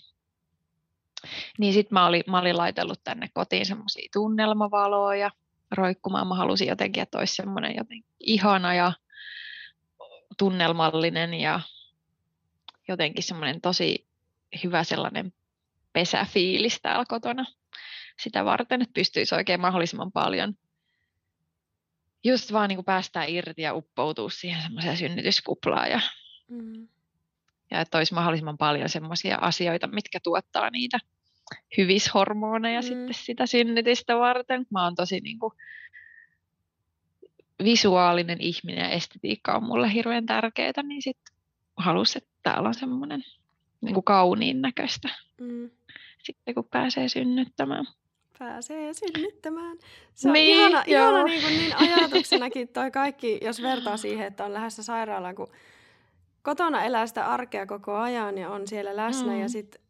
niin sitten mä, olin, mä olin laitellut tänne kotiin semmoisia tunnelmavaloja roikkumaan. Mä halusin jotenkin, että olisi semmoinen jotenkin ihana ja tunnelmallinen ja jotenkin semmoinen tosi hyvä sellainen pesäfiilis täällä kotona sitä varten, että pystyisi oikein mahdollisimman paljon just vaan niin kuin päästään irti ja uppoutua siihen semmoiseen synnytyskuplaan ja, mm. ja että olisi mahdollisimman paljon semmoisia asioita, mitkä tuottaa niitä hyvishormoneja mm. sitten sitä synnytystä varten. Mä oon tosi niin kuin, visuaalinen ihminen ja estetiikka on mulle hirveän tärkeää, niin sitten halusin, että täällä on semmoinen niin kuin kauniin näköistä mm. sitten, kun pääsee synnyttämään. Pääsee synnyttämään. Se on niin, ihana, ihana niin, kuin niin ajatuksenakin toi kaikki, jos vertaa siihen, että on lähdössä sairaalaan, kun kotona elää sitä arkea koko ajan ja on siellä läsnä mm. ja sitten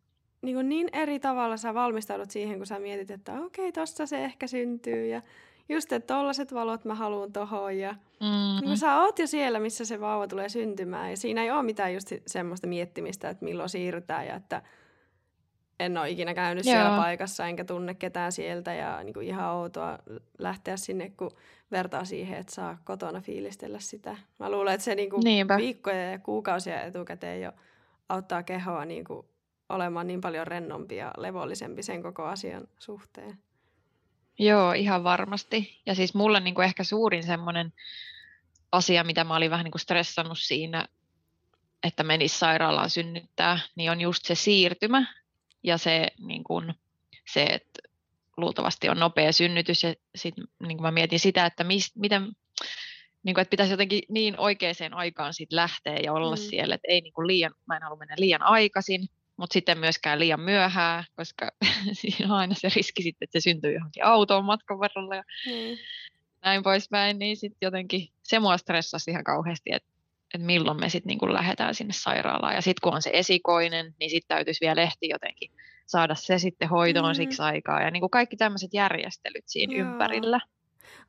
niin, niin eri tavalla sä valmistaudut siihen, kun sä mietit, että okei, okay, tosta se ehkä syntyy ja just, että tollaset valot mä haluan tohon ja mm-hmm. niin sä oot jo siellä, missä se vauva tulee syntymään ja siinä ei ole mitään just semmoista miettimistä, että milloin siirrytään ja että en ole ikinä käynyt Joo. siellä paikassa enkä tunne ketään sieltä ja niin kuin ihan outoa lähteä sinne, kun vertaa siihen, että saa kotona fiilistellä sitä. Mä luulen, että se niin kuin viikkoja ja kuukausia etukäteen jo auttaa kehoa niin kuin olemaan niin paljon rennompi ja levollisempi sen koko asian suhteen. Joo, ihan varmasti. Ja siis mulle niin kuin ehkä suurin semmoinen asia, mitä mä olin vähän niin kuin stressannut siinä, että menisi sairaalaan synnyttää, niin on just se siirtymä ja se, niin kuin, se että luultavasti on nopea synnytys. Ja sitten niin mä mietin sitä, että mis, miten, niin kuin, että pitäisi jotenkin niin oikeaan aikaan sit lähteä ja olla mm. siellä, että ei niin kuin liian, mä en halua mennä liian aikaisin, mutta sitten myöskään liian myöhään, koska [laughs] siinä on aina se riski sitten, että se syntyy johonkin autoon matkan varrella ja mm. näin poispäin, niin sitten jotenkin se mua stressasi ihan kauheasti, että, että milloin me sitten niin lähdetään sinne sairaalaan. Ja sitten kun on se esikoinen, niin sitten täytyisi vielä lehti jotenkin saada se sitten hoitoon mm. siksi aikaa. Ja niin kuin kaikki tämmöiset järjestelyt siinä Joo. ympärillä.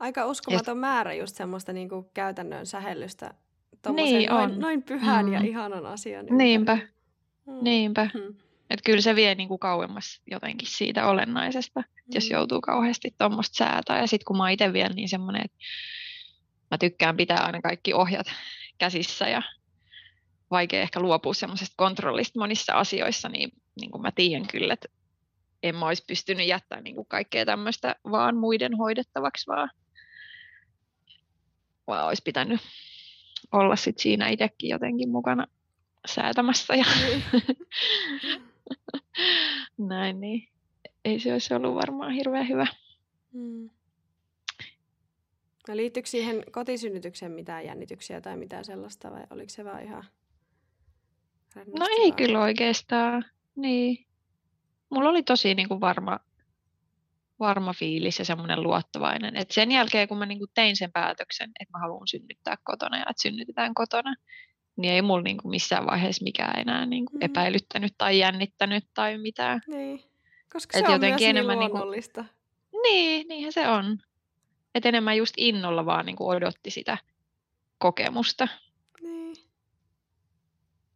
Aika uskomaton ja... määrä just semmoista niin kuin käytännön sähellystä niin noin, noin pyhän mm. ja ihanan asian Niinpä. Mm. Niinpä. Mm. Että kyllä se vie niinku kauemmas jotenkin siitä olennaisesta, mm. jos joutuu kauheasti tuommoista säätää. Ja sitten kun mä itse vielä niin semmoinen, että mä tykkään pitää aina kaikki ohjat käsissä ja vaikea ehkä luopua semmoisesta kontrollista monissa asioissa, niin, niin kuin mä tiedän kyllä, että en mä olisi pystynyt jättämään niin kuin kaikkea tämmöistä vaan muiden hoidettavaksi, vaan, vaan olisi pitänyt olla sit siinä itsekin jotenkin mukana säätämässä ja niin. [laughs] näin, niin ei se olisi ollut varmaan hirveän hyvä. Hmm. No liittyykö siihen kotisynnytykseen mitään jännityksiä tai mitään sellaista vai oliko se vaan ihan No ei kyllä oikeastaan, niin. Mulla oli tosi niin kuin varma, varma fiilis ja semmoinen luottavainen. Et sen jälkeen, kun mä niin kuin tein sen päätöksen, että mä haluan synnyttää kotona ja että synnytetään kotona, niin ei mulla niinku missään vaiheessa mikään enää niinku mm. epäilyttänyt tai jännittänyt tai mitään. Niin, koska Et se on myös niin enemmän niin luonnollista. Niinku, niin, niinhän se on. Et enemmän just innolla vaan niinku odotti sitä kokemusta. Niin.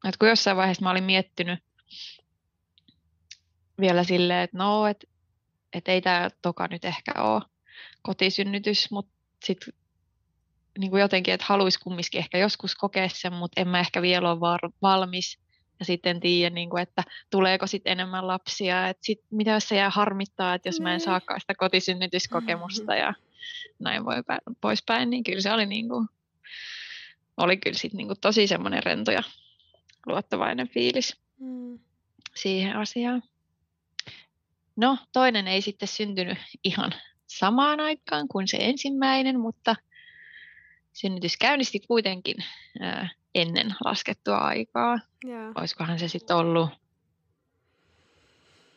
Et kun jossain vaiheessa mä olin miettinyt vielä silleen, että no, että et ei tämä toka nyt ehkä ole kotisynnytys, mutta sitten niin kuin jotenkin, että haluaisi kumminkin ehkä joskus kokea sen, mutta en mä ehkä vielä ole var- valmis. Ja sitten tiedä, niin kuin, että tuleeko sitten enemmän lapsia, että sit, mitä jos se jää harmittaa, että jos mä en niin. saakaan sitä kotisynnytyskokemusta ja näin voi poispäin, niin kyllä se oli, niin kuin, oli kyllä sit niin kuin tosi semmoinen rento ja luottavainen fiilis mm. siihen asiaan. No, toinen ei sitten syntynyt ihan samaan aikaan kuin se ensimmäinen, mutta synnytys käynnisti kuitenkin ennen laskettua aikaa. Yeah. Olisikohan se sitten ollut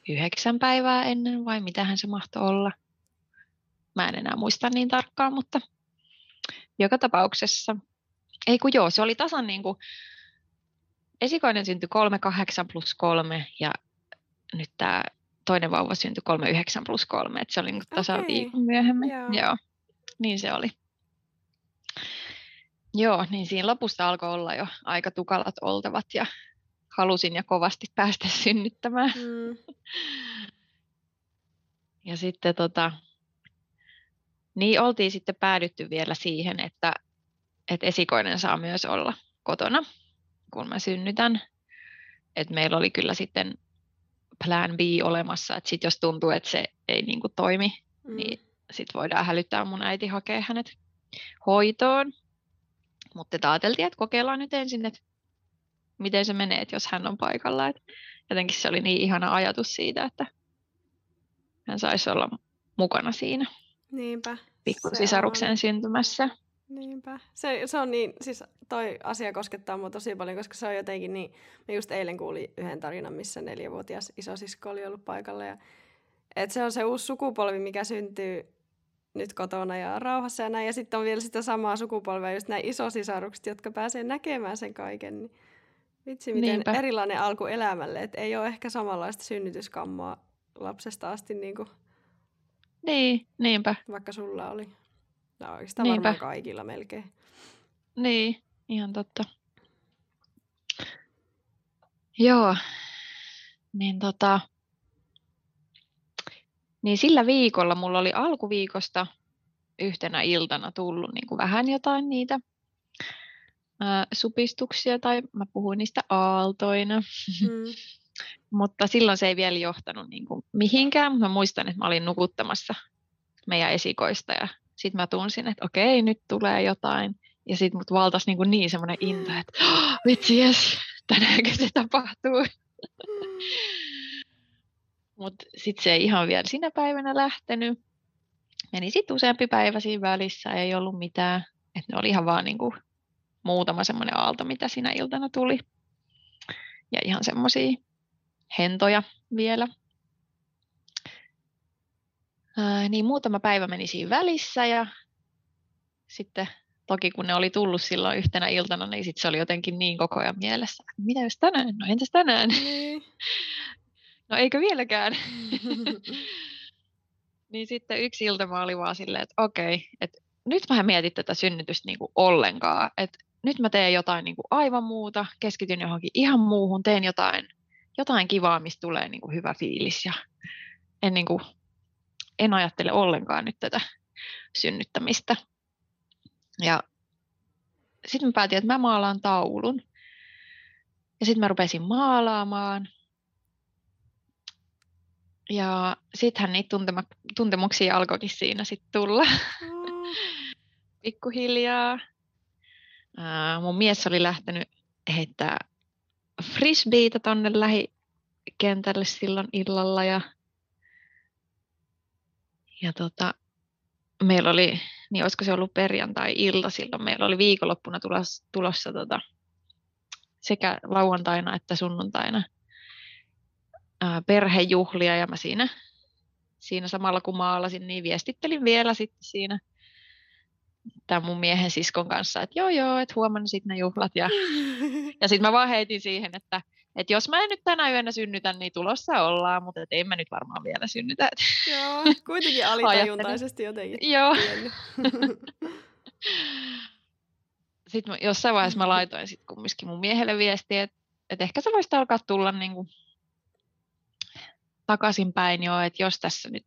yhdeksän päivää ennen vai mitähän se mahtoi olla. Mä en enää muista niin tarkkaan, mutta joka tapauksessa. Ei kun joo, se oli tasan niin kuin, esikoinen syntyi 38 plus 3 ja nyt tämä toinen vauva syntyi 39 plus 3, että se oli niin tasa okay. viikon myöhemmin. Joo. joo, niin se oli. Joo, niin siinä lopusta alkoi olla jo aika tukalat oltavat ja halusin ja kovasti päästä [laughs] synnyttämään. Mm. ja sitten tota, niin oltiin sitten päädytty vielä siihen, että, että esikoinen saa myös olla kotona, kun mä synnytän. Et meillä oli kyllä sitten plan B olemassa, että sit jos tuntuu, että se ei niin kuin toimi, mm. niin sitten voidaan hälyttää mun äiti hakea hänet hoitoon. Mutta ajateltiin, että kokeillaan nyt ensin, että miten se menee, että jos hän on paikalla. Et jotenkin se oli niin ihana ajatus siitä, että hän saisi olla mukana siinä Niinpä. pikkusisaruksen syntymässä. Niinpä. Se, se on niin, siis toi asia koskettaa mua tosi paljon, koska se on jotenkin niin, mä just eilen kuulin yhden tarinan, missä neljävuotias isosisko oli ollut paikalla ja että se on se uusi sukupolvi, mikä syntyy nyt kotona ja rauhassa ja näin. Ja sitten on vielä sitä samaa sukupolvea, just nämä isosisarukset, jotka pääsee näkemään sen kaiken. Niin vitsi, miten Niinpä. erilainen alku elämälle. Että ei ole ehkä samanlaista synnytyskammoa lapsesta asti niin kuin niin, niinpä. Vaikka sulla oli. No oikeastaan niinpä. varmaan kaikilla melkein. Niin, ihan totta. Joo, niin tota, niin sillä viikolla mulla oli alkuviikosta yhtenä iltana tullut niin kuin vähän jotain niitä ää, supistuksia, tai mä puhuin niistä aaltoina. Mm. [laughs] Mutta silloin se ei vielä johtanut niin kuin mihinkään. Mä muistan, että mä olin nukuttamassa meidän esikoista ja sitten mä tunsin, että okei, nyt tulee jotain. Ja sitten mut valtasi niin, kuin niin semmoinen into, että oh, vitsi jes, tänäänkö se tapahtuu. [laughs] Mutta sitten se ei ihan vielä sinä päivänä lähtenyt. Meni sitten useampi päivä siinä välissä, ei ollut mitään. Että ne oli ihan vaan niin kuin muutama semmoinen aalto, mitä siinä iltana tuli. Ja ihan semmoisia hentoja vielä. Ää, niin muutama päivä meni siinä välissä ja sitten toki kun ne oli tullut silloin yhtenä iltana, niin sitten se oli jotenkin niin koko ajan mielessä. Mitä jos tänään? No entäs tänään? Niin. [laughs] no eikö vieläkään? [laughs] [laughs] niin sitten yksi ilta mä olin vaan silleen, että okei, että nyt mä mietin tätä synnytystä niin kuin ollenkaan. Että nyt mä teen jotain niin kuin aivan muuta, keskityn johonkin ihan muuhun, teen jotain jotain kivaa, mistä tulee niin kuin hyvä fiilis ja en, niin kuin, en ajattele ollenkaan nyt tätä synnyttämistä. Ja sitten mä päätin, että mä maalaan taulun. Ja sitten mä rupesin maalaamaan. Ja sittenhän niitä tuntema- tuntemuksia alkoikin siinä sitten tulla. Mm. [laughs] Pikkuhiljaa. Ää, mun mies oli lähtenyt heittää frisbeitä tonne lähikentälle silloin illalla ja, ja tota, meillä oli, niin olisiko se ollut perjantai-ilta silloin, meillä oli viikonloppuna tulossa, tulossa tota, sekä lauantaina että sunnuntaina ää, perhejuhlia ja mä siinä, siinä samalla kun maalasin, niin viestittelin vielä sitten siinä tämän mun miehen siskon kanssa, että joo joo, että huomenna sitten ne juhlat. Ja, [laughs] ja sitten mä vaan heitin siihen, että, että jos mä en nyt tänä yönä synnytä, niin tulossa ollaan, mutta et ei mä nyt varmaan vielä synnytä. Joo, [laughs] kuitenkin alitajuntaisesti jotenkin. Joo. [laughs] sitten jossain vaiheessa mä laitoin sitten kumminkin mun miehelle viestiä, että, että ehkä sä voisit alkaa tulla niin kuin takaisinpäin jo, että jos tässä nyt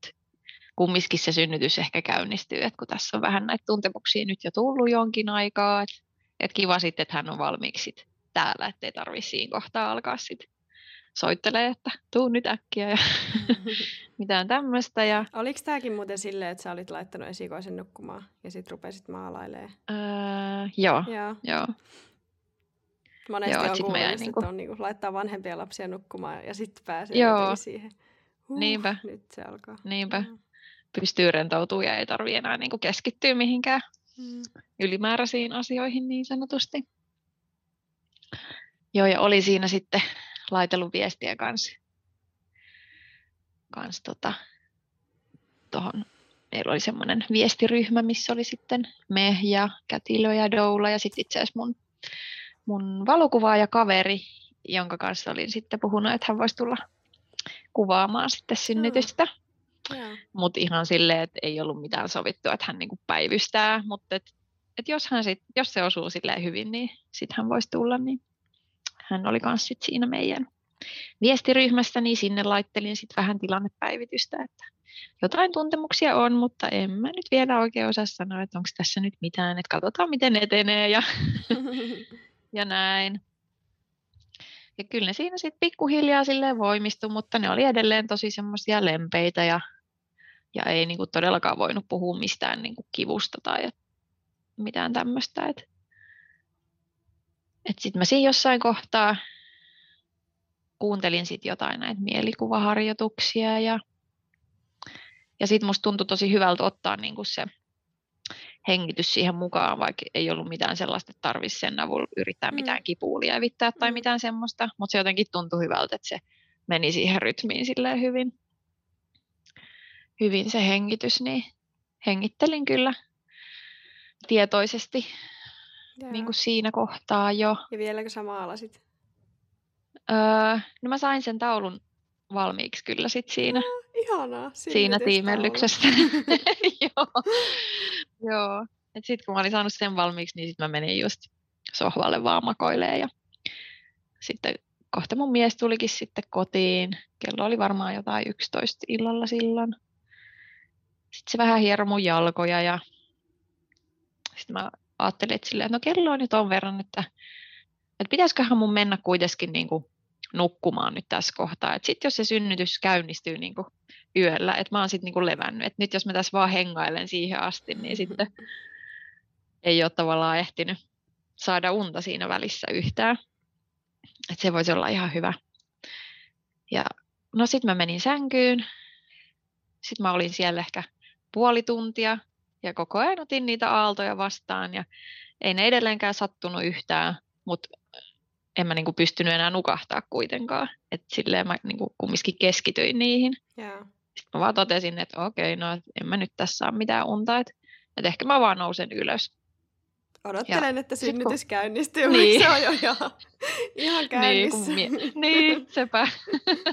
kumminkin se synnytys ehkä käynnistyy, että kun tässä on vähän näitä tuntemuksia nyt jo tullut jonkin aikaa, että, että kiva sitten, että hän on valmiiksi sit täällä, ettei tarvitse siinä kohtaa alkaa sitten soittelee, että tuu nyt äkkiä ja [laughs] mitään tämmöistä. Ja... Oliko tämäkin muuten silleen, että sä olit laittanut esikoisen nukkumaan ja sitten rupesit maalailemaan? Öö, joo, joo. joo. Monesti joo, on kuullut, että niinku... on niinku, laittaa vanhempia lapsia nukkumaan ja sitten pääsee joo. siihen. Huh, Niinpä. Nyt se alkaa. Niinpä. Mm pystyy rentoutumaan ja ei tarvitse enää niin kuin keskittyä mihinkään mm. ylimääräisiin asioihin niin sanotusti. Joo, ja oli siinä sitten laitellut viestiä kanssa. Kans tota, tohon. Meillä oli semmoinen viestiryhmä, missä oli sitten me ja Kätilö ja Doula ja sitten itse asiassa mun, mun valokuvaaja kaveri, jonka kanssa olin sitten puhunut, että hän voisi tulla kuvaamaan sitten synnytystä. Mutta ihan silleen, että ei ollut mitään sovittua, että hän niinku päivystää, mutta et, et jos, hän sit, jos se osuu silleen hyvin, niin sitten hän voisi tulla, niin hän oli myös sit siinä meidän viestiryhmästä, niin sinne laittelin sitten vähän tilannepäivitystä, että jotain tuntemuksia on, mutta en mä nyt vielä oikein osaa sanoa, että onko tässä nyt mitään, että katsotaan miten etenee ja, [laughs] [laughs] ja näin. Ja kyllä ne siinä sitten pikkuhiljaa silleen voimistui, mutta ne oli edelleen tosi semmoisia lempeitä ja, ja ei niinku todellakaan voinut puhua mistään niinku kivusta tai mitään tämmöistä. Et, et sitten mä siinä jossain kohtaa kuuntelin sitten jotain näitä mielikuvaharjoituksia ja, ja sitten musta tuntui tosi hyvältä ottaa niinku se hengitys siihen mukaan, vaikka ei ollut mitään sellaista, että tarvitsisi sen avulla yrittää mm. mitään kipuulia lievittää tai mm. mitään semmoista, mutta se jotenkin tuntui hyvältä, että se meni siihen rytmiin silleen hyvin, hyvin se hengitys, niin hengittelin kyllä tietoisesti niin kuin siinä kohtaa jo. Ja vieläkö sä maalasit? Öö, no mä sain sen taulun valmiiksi kyllä sit siinä. No, ihanaa. Siinä tiimellyksessä. [laughs] Joo. Joo. Et sit kun mä olin saanut sen valmiiksi, niin sit mä menin just sohvalle vaan makoilemaan. Ja sitten kohta mun mies tulikin sitten kotiin. Kello oli varmaan jotain 11 illalla silloin. Sitten se vähän hieroi mun jalkoja ja sitten mä ajattelin, että, silleen, että no kello on nyt ton verran, että, että pitäisiköhän mun mennä kuitenkin niin kuin nukkumaan nyt tässä kohtaa. Sitten jos se synnytys käynnistyy niin kuin yöllä, että mä oon sitten niin levännyt, että nyt jos mä tässä vaan hengailen siihen asti, niin [laughs] sitten ei ole tavallaan ehtinyt saada unta siinä välissä yhtään. Että se voisi olla ihan hyvä. Ja no sitten mä menin sänkyyn. Sitten mä olin siellä ehkä puoli tuntia ja koko ajan otin niitä aaltoja vastaan ja ei ne edelleenkään sattunut yhtään, mutta en mä niinku pystynyt enää nukahtaa kuitenkaan. Että silleen mä niinku kumminkin keskityin niihin. Yeah. Sitten mä vaan totesin, että okei, no en mä nyt tässä saa mitään unta, että, että ehkä mä vaan nousen ylös. Odottelen, ja että synnytys kun... käynnistyy, niin. se on jo ihan, ihan [laughs] käynnissä. Niin, mie... niin sepä.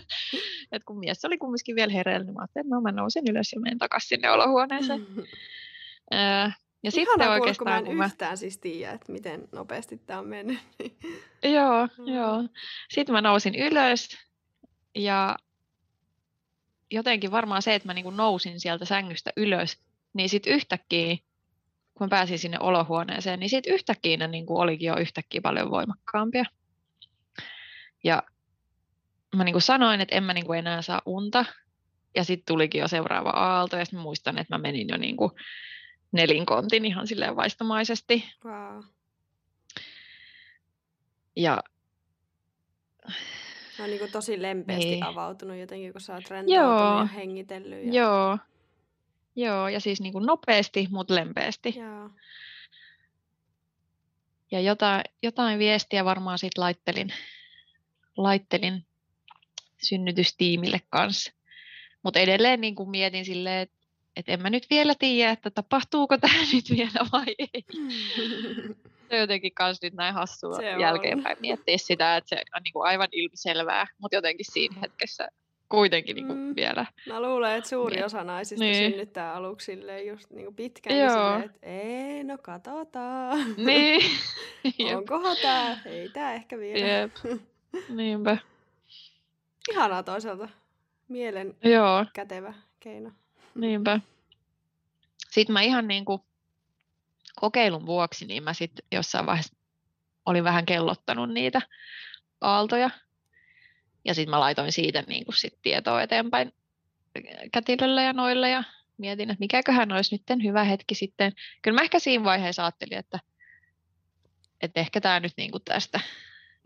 [laughs] Et kun mies oli kumminkin vielä hereillä, niin mä ajattelin, että no mä nousen ylös ja menen takaisin sinne olohuoneeseen. [laughs] äh, ja sitten oikeastaan, kun mä en yhtään siis tiedä, että miten nopeasti tämä on mennyt. joo, [laughs] mm. joo. Sitten mä nousin ylös ja jotenkin varmaan se, että mä niin nousin sieltä sängystä ylös, niin sitten yhtäkkiä, kun mä pääsin sinne olohuoneeseen, niin sitten yhtäkkiä ne niin olikin jo yhtäkkiä paljon voimakkaampia. Ja mä niin sanoin, että en mä niin enää saa unta. Ja sitten tulikin jo seuraava aalto, ja sitten muistan, että mä menin jo niin kuin nelinkontin ihan silleen vaistomaisesti. Wow. Ja Mä oon niin tosi lempeästi niin. avautunut jotenkin, kun sä oot rentoutunut Joo. ja hengitellyt. Ja... Joo. Joo, ja siis niin kuin nopeasti, mutta lempeästi. Joo. Ja jotain, jotain viestiä varmaan sitten laittelin, laittelin synnytystiimille kanssa. Mutta edelleen niin kuin mietin silleen, että et en mä nyt vielä tiedä, että tapahtuuko tämä [laughs] nyt vielä vai ei. [laughs] se on jotenkin kans nyt näin hassua se jälkeenpäin on. miettiä sitä, että se on niin kuin aivan ilmiselvää, mutta jotenkin siinä hetkessä kuitenkin niin kuin mm. vielä. Mä luulen, että suuri niin. osa naisista niin. synnyttää aluksi just niin kuin pitkään, niin Joo. Että ei, no katsotaan. Niin. [laughs] Onkohan tämä? Ei tämä ehkä vielä. Jep. Niinpä. Ihanaa toisaalta. Mielen Joo. kätevä keino. Niinpä. Sitten mä ihan niin kuin kokeilun vuoksi, niin mä sitten jossain vaiheessa olin vähän kellottanut niitä aaltoja. Ja sitten mä laitoin siitä niin kuin sit tietoa eteenpäin kätilölle ja noille ja mietin, että mikäköhän olisi nyt hyvä hetki sitten. Kyllä mä ehkä siinä vaiheessa ajattelin, että, että ehkä tämä nyt niin kuin tästä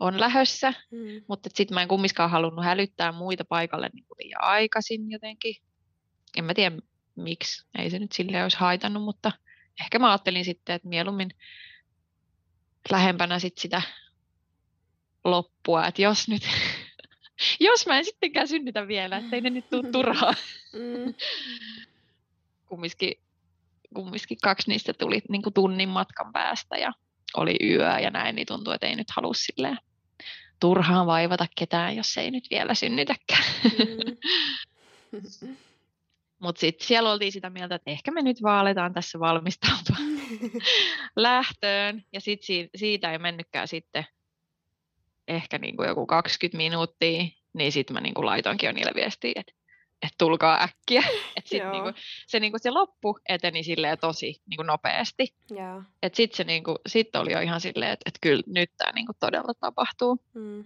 on lähössä, mm. mutta sitten mä en kumminkaan halunnut hälyttää muita paikalle niin kuin liian aikaisin jotenkin en mä tiedä miksi, ei se nyt sille olisi haitannut, mutta ehkä mä ajattelin sitten, että mieluummin lähempänä sit sitä loppua, että jos nyt, [laughs] jos mä en sittenkään synnytä vielä, ettei ne nyt tule turhaa. Mm. [laughs] kumminkin, kumminkin kaksi niistä tuli niin kuin tunnin matkan päästä ja oli yö ja näin, niin tuntuu, että ei nyt halua silleen turhaan vaivata ketään, jos ei nyt vielä synnytäkään. Mm. [laughs] Mutta sitten siellä oltiin sitä mieltä, että ehkä me nyt vaan aletaan tässä valmistautua [laughs] lähtöön. Ja sitten siitä, siitä ei mennytkään sitten ehkä niin kuin joku 20 minuuttia, niin sitten mä niin kuin laitoinkin jo niille viestiä, että, että tulkaa äkkiä. [laughs] Et sit niin kuin, se, niin kuin se loppu eteni silleen tosi niin kuin nopeasti. Sitten se niin kuin, sit oli jo ihan silleen, että, että kyllä nyt tämä niin kuin todella tapahtuu. Mm.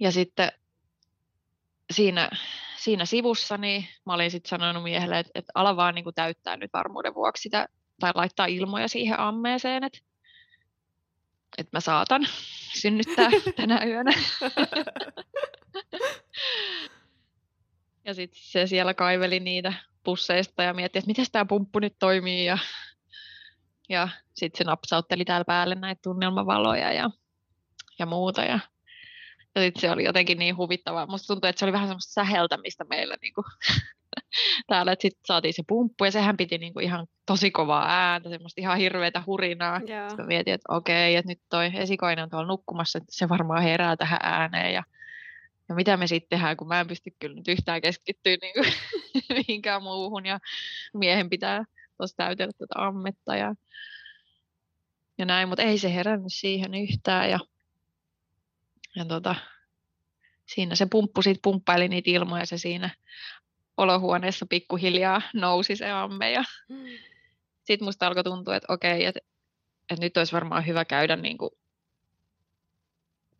Ja sitten siinä siinä sivussa niin mä olin sitten sanonut miehelle, että, että ala vaan niin kuin täyttää nyt varmuuden vuoksi sitä, tai laittaa ilmoja siihen ammeeseen, että, että mä saatan [laughs] synnyttää [laughs] tänä yönä. [laughs] ja sitten se siellä kaiveli niitä pusseista ja mietti, että miten tämä pumppu nyt toimii ja, ja sitten se napsautteli täällä päälle näitä tunnelmavaloja ja, ja muuta ja, ja sitten se oli jotenkin niin huvittavaa. Musta tuntui, että se oli vähän semmoista säheltämistä meillä niin kuin, [laughs] täällä, sitten saatiin se pumppu ja sehän piti niin kuin ihan tosi kovaa ääntä, semmoista ihan hirveätä hurinaa. Yeah. Sitten mietin, että okei, että nyt toi esikoinen on tuolla nukkumassa, että se varmaan herää tähän ääneen ja ja mitä me sitten tehdään, kun mä en pysty kyllä nyt yhtään keskittyä niin kuin, [laughs] mihinkään muuhun ja miehen pitää tuossa täytellä tätä ammetta ja, ja näin, mutta ei se herännyt siihen yhtään ja, ja tota, siinä se pumppu sitten pumppaili niitä ilmoja se siinä olohuoneessa pikkuhiljaa nousi se amme ja mm. sitten musta alkoi tuntua, että okei, että, että nyt olisi varmaan hyvä käydä niin kuin,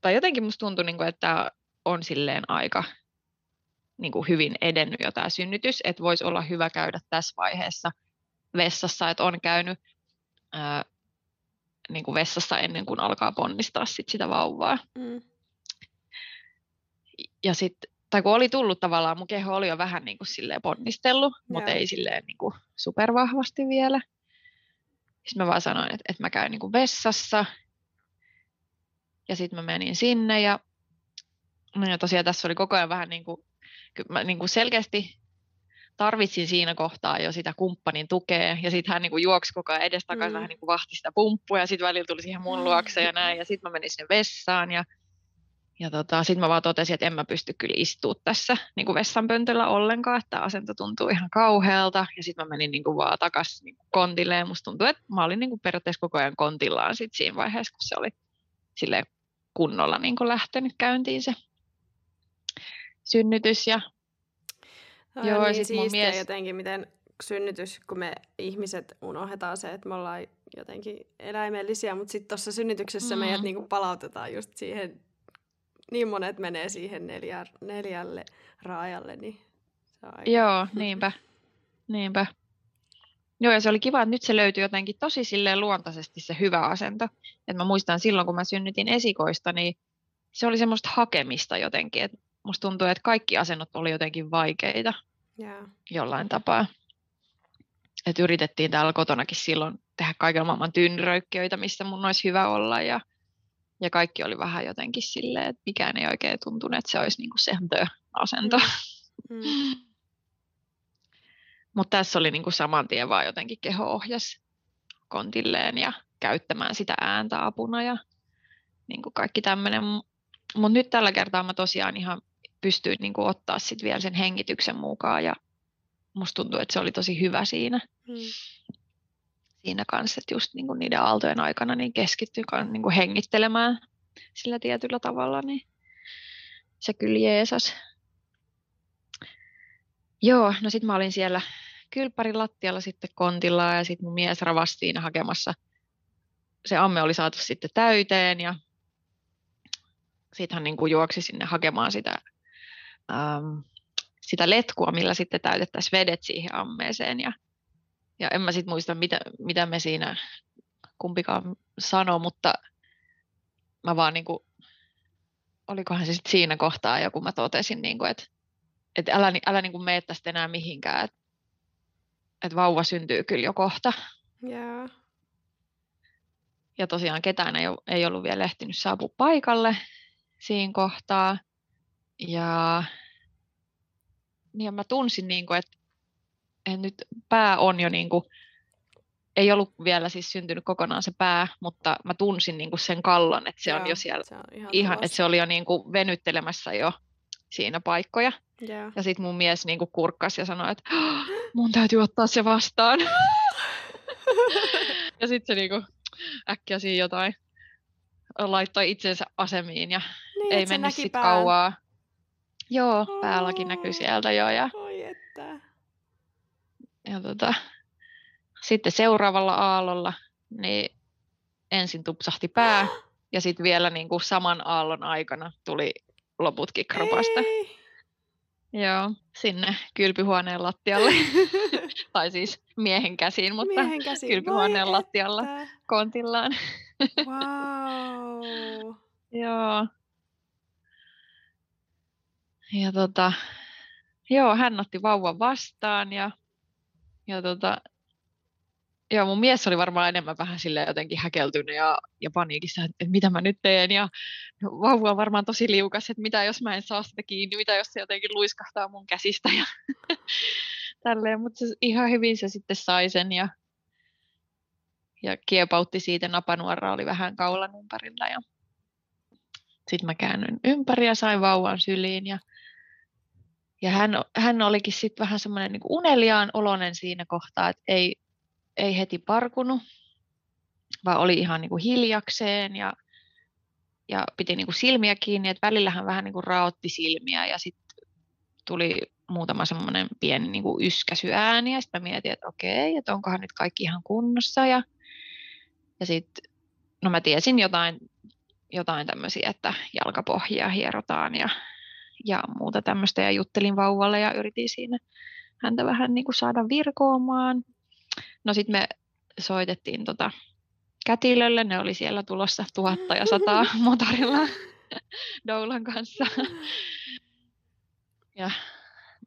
tai jotenkin musta tuntui, niin kuin, että on silleen aika niin kuin hyvin edennyt jo tämä synnytys, että voisi olla hyvä käydä tässä vaiheessa vessassa, että on käynyt ää, niin kuin vessassa ennen kuin alkaa ponnistaa sit sitä vauvaa. Mm. Ja sitten, tai kun oli tullut tavallaan, mun keho oli jo vähän niin kuin silleen ponnistellut, yeah. mutta ei silleen niin kuin supervahvasti vielä. Sitten mä vaan sanoin, että, että mä käyn niin kuin vessassa. Ja sitten mä menin sinne ja No ja tosiaan tässä oli koko ajan vähän niin kuin, mä niin kuin selkeästi tarvitsin siinä kohtaa jo sitä kumppanin tukea, ja sitten hän niin kuin juoksi koko ajan edestakaisin, mm. vähän niin kuin vahti sitä pumppua, ja sitten välillä tuli siihen mun luokse ja näin, ja sitten mä menin sinne vessaan, ja, ja tota, sitten mä vaan totesin, että en mä pysty kyllä istua tässä niin kuin vessanpöntöllä ollenkaan, että asento tuntuu ihan kauhealta, ja sitten mä menin niin kuin vaan takaisin niin kontille, ja musta tuntui, että mä olin niin kuin periaatteessa koko ajan kontillaan sit siinä vaiheessa, kun se oli sille kunnolla niin kuin lähtenyt käyntiin se synnytys ja Ai Joo, niin sit mun mies... jotenkin, miten synnytys, kun me ihmiset unohdetaan se, että me ollaan jotenkin eläimellisiä, mutta sitten tuossa synnytyksessä mm. meidät niinku palautetaan just siihen, niin monet menee siihen neljä, neljälle raajalle, niin se on aika... Joo, niinpä. niinpä. Joo, ja se oli kiva, että nyt se löytyi jotenkin tosi silleen luontaisesti se hyvä asento. Et mä muistan silloin, kun mä synnytin esikoista, niin se oli semmoista hakemista jotenkin, että musta tuntuu, että kaikki asennot oli jotenkin vaikeita yeah. jollain tapaa. Et yritettiin täällä kotonakin silloin tehdä kaiken maailman tynnyröykkiöitä, missä mun olisi hyvä olla. Ja, ja kaikki oli vähän jotenkin silleen, että mikään ei oikein tuntunut, että se olisi niinku se asento. Mm. [laughs] Mm. Mutta tässä oli niinku saman tien vaan jotenkin keho ohjas kontilleen ja käyttämään sitä ääntä apuna ja niinku kaikki tämmöinen. Mutta nyt tällä kertaa mä tosiaan ihan pystyin niin kuin ottaa sit vielä sen hengityksen mukaan ja musta tuntuu, että se oli tosi hyvä siinä. Hmm. Siinä kanssa, että just niin kuin niiden aaltojen aikana niin keskittyi niin kuin hengittelemään sillä tietyllä tavalla, niin se kyllä jeesas. Joo, no sitten mä olin siellä kylppärin lattialla sitten kontilla ja sitten mun mies ravasi siinä hakemassa. Se amme oli saatu sitten täyteen ja sitten hän niin kuin juoksi sinne hakemaan sitä ähm, sitä letkua, millä sitten täytettäisiin vedet siihen ammeeseen. Ja, ja en mä sitten muista, mitä, mitä me siinä kumpikaan sanoi, mutta mä vaan niin kuin, olikohan se sitten siinä kohtaa joku mä totesin, niin kuin, että, että älä, älä niin kuin mene tästä enää mihinkään, että, että vauva syntyy kyllä jo kohta. Yeah. Ja tosiaan ketään ei, ei ollut vielä ehtinyt saapua paikalle siinä kohtaa. Ja, niin ja mä tunsin, niin kuin, että, että nyt pää on jo niin kuin, ei ollut vielä siis syntynyt kokonaan se pää, mutta mä tunsin niin kuin sen kallon, että se Joo, on jo siellä, se on ihan, ihan että se oli jo niin kuin venyttelemässä jo siinä paikkoja. Yeah. Ja sitten mun mies niin kuin kurkkasi ja sanoi, että mun täytyy ottaa se vastaan. [laughs] ja sitten se niin kuin äkkiä siinä jotain laittoi itsensä asemiin ja niin, ei mennyt sitten kauaa. Joo, päälläkin näkyy sieltä jo. Ja, Oi. Ja tota, sitten seuraavalla aallolla niin ensin tupsahti pää ja sitten vielä niin kuin saman aallon aikana tuli loputkin kropasta. Ei. Joo, sinne kylpyhuoneen lattialle. [laughs] tai siis miehen käsiin, mutta miehen käsiin. kylpyhuoneen Vai lattialla että. kontillaan. wow. [laughs] Joo. Ja tota, joo, hän otti vauvan vastaan ja ja tota, Joo, mun mies oli varmaan enemmän vähän sille jotenkin häkeltynyt ja, ja paniikissa, että, että mitä mä nyt teen. Ja vauva on varmaan tosi liukas, että mitä jos mä en saa sitä kiinni, mitä jos se jotenkin luiskahtaa mun käsistä. Ja [laughs] tälleen, mutta ihan hyvin se sitten sai sen ja, ja kiepautti siitä. Napanuora oli vähän kaulan ympärillä ja sitten mä käännyin ympäri ja sain vauvan syliin ja ja hän, hän olikin sitten vähän semmoinen niin uneliaan olonen siinä kohtaa, että ei, ei heti parkunut, vaan oli ihan niin kuin hiljakseen ja, ja piti niin kuin silmiä kiinni, että välillä hän vähän niin kuin raotti silmiä ja sitten tuli muutama semmoinen pieni niin kuin yskäsyääni ja sitten mietin, että okei, että onkohan nyt kaikki ihan kunnossa ja, ja sitten no mä tiesin jotain, jotain tämmöisiä, että jalkapohjaa hierotaan ja, ja muuta tämmöistä ja juttelin vauvalle ja yritin siinä häntä vähän niin kuin saada virkoamaan. No sitten me soitettiin tota kätilölle, ne oli siellä tulossa tuhatta ja sataa [laughs] motorilla [laughs] Doulan kanssa. Ja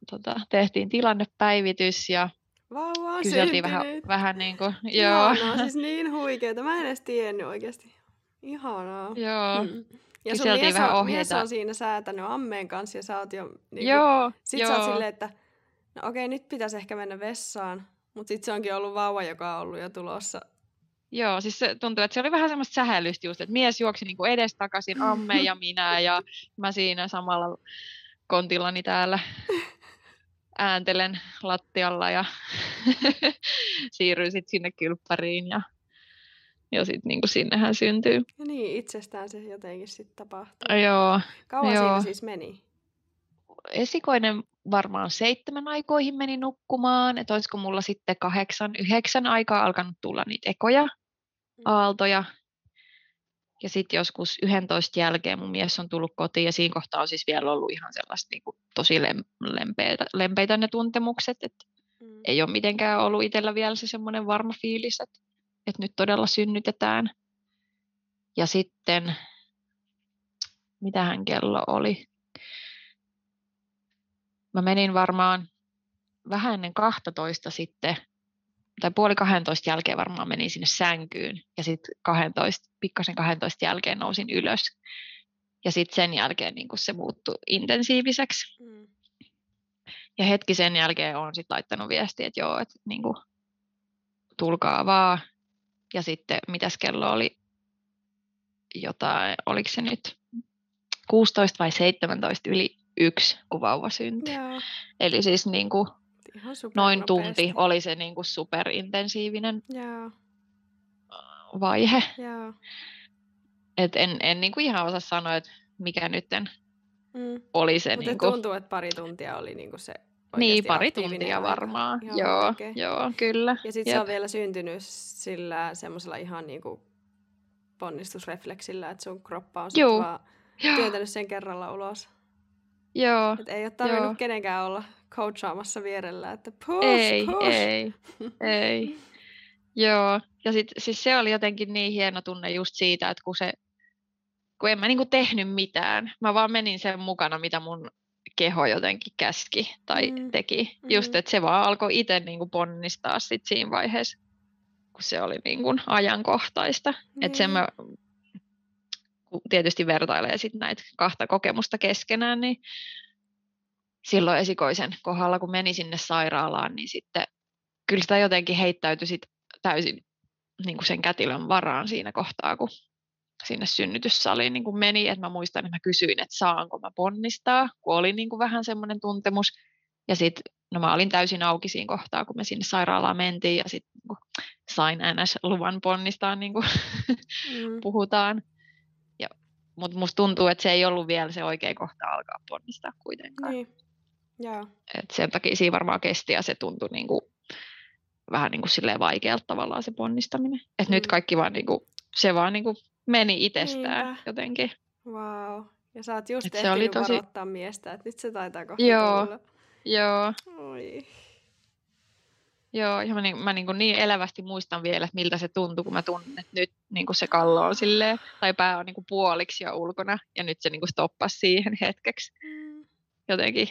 tota, tehtiin tilannepäivitys ja Vauva on kyseltiin vähän, vähän niin kuin, [laughs] joo. Ihanaa, siis niin huikeeta. Mä en edes tiennyt oikeasti. Ihanaa. Joo. Hmm. Ja sun mies vähän on, mies on siinä säätänyt ammeen kanssa ja sä oot jo... Niin joo, sit joo. sä oot silleen, että no okei, nyt pitäisi ehkä mennä vessaan. Mutta sitten se onkin ollut vauva, joka on ollut jo tulossa. Joo, siis se tuntuu, että se oli vähän semmoista sähälystä just, että mies juoksi niinku edestakaisin, amme ja minä [laughs] ja mä siinä samalla kontillani täällä [laughs] ääntelen lattialla ja [laughs] siirryin sitten sinne kylppäriin ja, ja sitten niinku sinnehän syntyy. Ja niin, itsestään se jotenkin sitten tapahtuu. Joo. Kauan joo. siinä siis meni? Esikoinen varmaan seitsemän aikoihin meni nukkumaan, että olisiko mulla sitten kahdeksan, yhdeksän aikaa alkanut tulla niitä ekoja Mm. aaltoja. Ja sitten joskus 11 jälkeen mun mies on tullut kotiin ja siinä kohtaa on siis vielä ollut ihan sellaista niin kuin tosi lem- lempeitä, lempeitä ne tuntemukset, että Mm. ei ole mitenkään ollut itsellä vielä se semmoinen varma fiilis, että, että nyt todella synnytetään. Ja sitten, mitähän kello oli? Mä menin varmaan vähän ennen 12 sitten, tai puoli 12 jälkeen varmaan menin sinne sänkyyn, ja sitten 12, pikkasen 12 jälkeen nousin ylös. Ja sitten sen jälkeen niin se muuttui intensiiviseksi. Mm. Ja hetki sen jälkeen olen sitten laittanut viestiä, että joo, että niin kuin, tulkaa vaan. Ja sitten mitäs kello oli jotain, oliko se nyt 16 vai 17 yli yksi, kun vauva syntyi. Joo, Eli siis niin kuin, noin tunti oli se niin kuin superintensiivinen Joo, vaihe. joo. Et en, en niin kuin ihan osaa sanoa, että mikä nyt Mm. oli se. Mutta niin kuin, tuntuu, että pari tuntia oli niinku se niin, pari tuntia aika. varmaan. Ihan Joo, huikea. joo, kyllä. Ja sitten se on vielä syntynyt sillä semmoisella ihan niinku ponnistusrefleksillä, että sun kroppa on Juu. vaan Joo, työntänyt sen kerralla ulos. joo. Et ei ole tarvinnut Joo. kenenkään olla coachaamassa vierellä, että push, Ei, push. ei, ei. [laughs] Joo, ja sit, siis se oli jotenkin niin hieno tunne just siitä, että kun se, kun en mä niinku tehnyt mitään, mä vaan menin sen mukana, mitä mun keho jotenkin käski tai Mm, teki. Just, mm. että se vaan alkoi itse niinku ponnistaa sit siinä vaiheessa, kun se oli niinku ajankohtaista. Että sen Niin. mä, kun tietysti vertailee sit näitä kahta kokemusta keskenään, niin silloin esikoisen kohdalla, kun meni sinne sairaalaan, niin sitten kyllä sitä jotenkin heittäytyi sit täysin niin kuin sen kätilön varaan siinä kohtaa, kun sinne synnytyssaliin niin kuin meni. Et mä muistan, että mä kysyin, että saanko mä ponnistaa, kun oli niin kuin vähän semmoinen tuntemus. Ja sitten no mä olin täysin auki siinä kohtaa, kun me sinne sairaalaan mentiin ja sitten niin sain NS-luvan ponnistaa, niin kuin Mm. puhutaan. Mutta musta tuntuu, että se ei ollut vielä se oikea kohta alkaa ponnistaa kuitenkaan. Niin. Joo. Et sen takia siinä varmaan kesti ja se tuntui niinku, vähän niin kuin silleen vaikealta tavallaan se ponnistaminen. Et nyt Mm. kaikki vaan niinku, se vaan niinku meni itsestään Niinpä. jotenkin. Wow. Ja sä oot just Et se oli tosi- varoittaa miestä, että nyt se taitaa kohta Joo. tulla. Joo, Oi. joo ja mä, niin, mä niinku niin elävästi muistan vielä, että miltä se tuntui, kun mä tunnen, että nyt niinku se kallo on silleen, tai pää on niinku puoliksi jo ulkona, ja nyt se niinku stoppasi siihen [laughs] hetkeksi. Mm. Jotenkin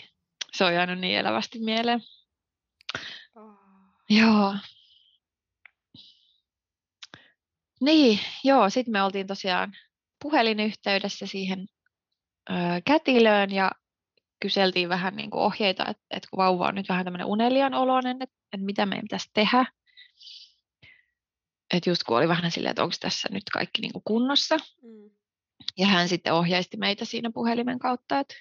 se on jäänyt niin elävästi mieleen. Oh. Joo. Niin, joo, sitten me oltiin tosiaan puhelinyhteydessä siihen ö, kätilöön ja kyseltiin vähän niin kuin ohjeita, että, että kun vauva on nyt vähän tämmöinen unelian oloinen, että, että mitä meidän pitäisi tehdä. Että just kun oli vähän silleen, että onko tässä nyt kaikki niin kuin kunnossa. Mm. Ja hän sitten ohjaisti meitä siinä puhelimen kautta, että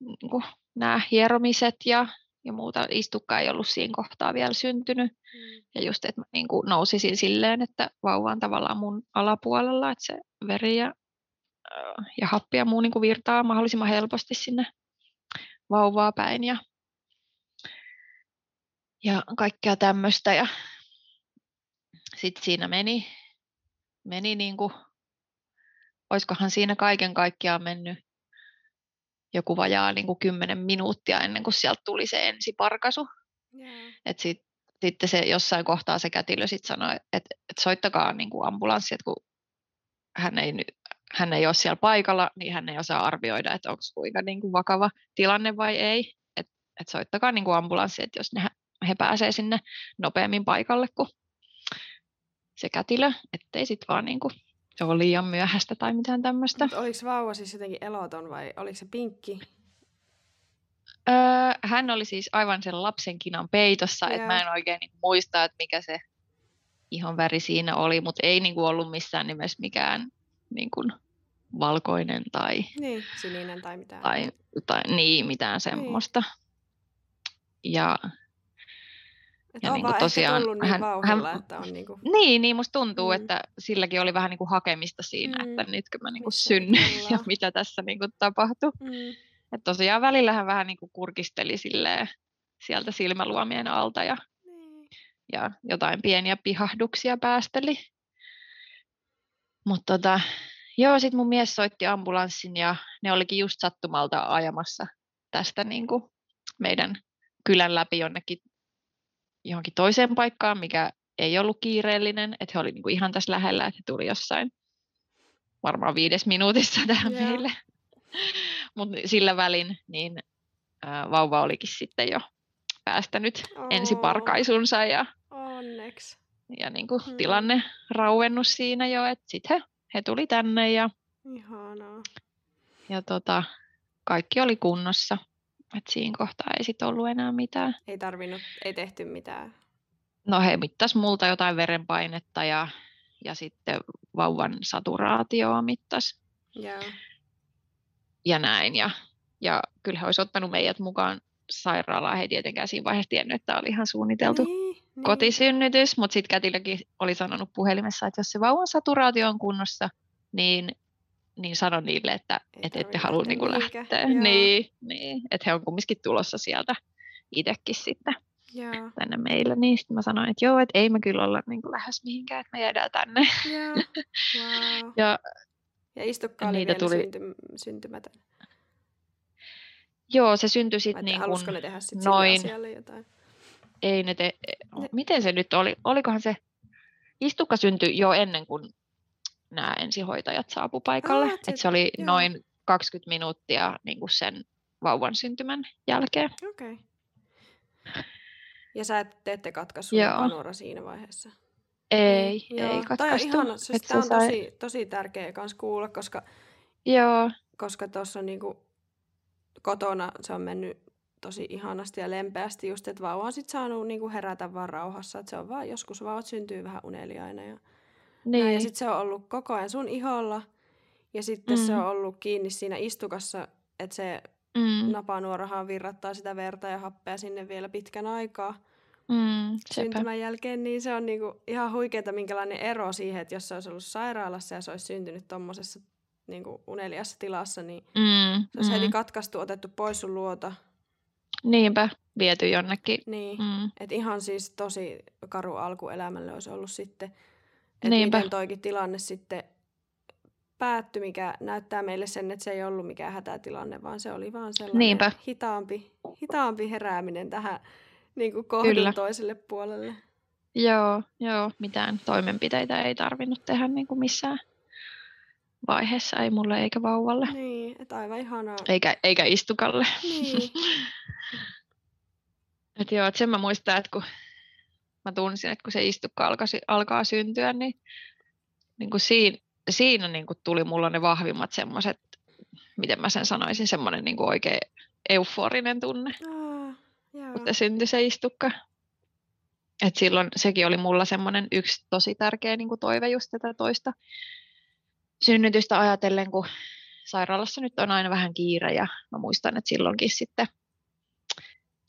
niin kuin nämä hieromiset ja, ja muuta. Istukka ei ollut siinä kohtaa vielä syntynyt. Mm. Ja just, että mä niin kuin nousisin silleen, että vauva on tavallaan mun alapuolella, että se veri ja, ja happi ja muu niin kuin virtaa mahdollisimman helposti sinne vauvaa päin ja, ja kaikkea tämmöistä. Ja sitten siinä meni, meni niin kuin, olisikohan siinä kaiken kaikkiaan mennyt joku vajaa niin kuin 10 minuuttia ennen kuin sieltä tuli se ensiparkasu. Yeah. Et sit, sitten se jossain kohtaa se kätilö sitten sanoi, että et soittakaa niin kuin ambulanssi, että kun hän ei, hän ei ole siellä paikalla, niin hän ei osaa arvioida, että onko kuinka niin kuin vakava tilanne vai ei. Että et soittakaa niin kuin ambulanssi, että jos ne, he pääsee sinne nopeammin paikalle kuin se kätilö, ettei sitten vaan niin kuin se on liian myöhäistä tai mitään tämmöistä. Oliko vauva siis jotenkin eloton vai oliko se pinkki? Öö, hän oli siis aivan sen lapsen kinan peitossa, että mä en oikein niin muista, että mikä se ihon väri siinä oli, mutta ei niin kuin ollut missään nimessä mikään niin kuin valkoinen tai... Niin, sininen tai mitään. Tai, tai niin, mitään niin. semmoista. Niin. Ja että ja on niin kuin tosiaan, niin hän, vauhilla, hän, että on niin kuin... Niin, niin musta tuntuu, mm. että silläkin oli vähän niin kuin hakemista siinä, mm. että nytkö mä niin kuin synnyin [laughs] ja mitä tässä niin kuin tapahtui. Mm. Että tosiaan välillä hän vähän niin kuin kurkisteli silleen sieltä silmäluomien alta ja, mm. ja jotain pieniä pihahduksia päästeli. Mutta tota, joo, sitten mun mies soitti ambulanssin ja ne olikin just sattumalta ajamassa tästä niin kuin meidän kylän läpi jonnekin johonkin toiseen paikkaan, mikä ei ollut kiireellinen, että he olivat niinku ihan tässä lähellä, että he tuli jossain varmaan viides minuutissa [laughs] tähän yeah. meille. Mutta sillä välin niin ää, vauva olikin sitten jo päästänyt oh. ensiparkaisunsa ja, Onneksi. ja niin kuin hmm. tilanne rauennut siinä jo, että sitten he, he tuli tänne ja, Ihanaa. ja tota, kaikki oli kunnossa. Et siinä kohtaa ei sit ollut enää mitään. Ei tarvinnut, ei tehty mitään. No he mittas multa jotain verenpainetta ja, ja sitten vauvan saturaatioa mittas. Yeah. Ja näin. Ja, ja kyllä he olisi ottanut meidät mukaan sairaalaan. He tietenkään siinä vaiheessa tiennyt, että oli ihan suunniteltu niin, niin. kotisynnytys, mutta sitten kätilökin oli sanonut puhelimessa, että jos se vauvan saturaatio on kunnossa, niin niin sano niille, että et ette halua niin kuin lähteä. Niin, niin, että he on kumminkin tulossa sieltä itsekin sitten Joo. tänne meille. Niin sitten mä sanoin, että joo, että ei me kyllä olla niin kuin lähes mihinkään, että me jäädään tänne. Joo. Wow. [laughs] ja, ja istukka oli niitä tuli... synty, syntymätön. Joo, se syntyi sitten niin kuin ne tehdä sit noin... jotain? Ei ne te... Ne... Miten se nyt oli? Olikohan se... Istukka syntyi jo ennen kuin nämä ensihoitajat saapu paikalle. Ah, Et se oli joo. noin 20 minuuttia niin kuin sen vauvan syntymän jälkeen. Okei. Okay. Ja sä et, te ette katkaisu panuora siinä vaiheessa? Ei, Joo. ei katkaistu. Tämä on, ihana, siis tämä on sai... tosi, tosi tärkeä kans kuulla, koska Joo. koska tuossa niinku kotona se on mennyt tosi ihanasti ja lempeästi just, että vauva on sit saanut niinku herätä vaan rauhassa. Että se on vaan joskus vauvat syntyy vähän uneliaina ja niin. Näin, ja sitten se on ollut koko ajan sun iholla. Ja sitten mm. se on ollut kiinni siinä istukassa, että se mm. napanuorahan virrattaa sitä verta ja happea sinne vielä pitkän aikaa. Mm, syntymän jälkeen, niin se on niinku ihan huikeeta, minkälainen ero siihen, että jos se olisi ollut sairaalassa ja se olisi syntynyt tuommoisessa niinku uneliassa tilassa, niin mm, se olisi mm. heti katkaistu, otettu pois sun luota. Niinpä, viety jonnekin. Niin, mm. että ihan siis tosi karu alkuelämälle olisi ollut sitten. Että miten toikin tilanne sitten päättyi, mikä näyttää meille sen, että se ei ollut mikään hätätilanne, vaan se oli vaan sellainen Niinpä. hitaampi, hitaampi herääminen tähän niin kuin kohdun Kyllä. toiselle puolelle. Joo, joo, mitään toimenpiteitä ei tarvinnut tehdä niin kuin missään vaiheessa, ei mulle eikä vauvalle. Niin, että aivan ihanaa. Eikä, eikä istukalle. Niin. [laughs] et joo, että sen mä muistan, että kun mä tunsin, että kun se istukka alkaa, alkaa syntyä, niin, niin kuin siinä, siinä niin kuin tuli mulla ne vahvimmat semmoiset, miten mä sen sanoisin, semmoinen niin kuin oikein euforinen tunne, Ah, joo. kun se syntyi se istukka. Et silloin sekin oli mulla semmoinen yksi tosi tärkeä niin kuin toive just tätä toista synnytystä ajatellen, kun sairaalassa nyt on aina vähän kiire ja mä muistan, että silloinkin sitten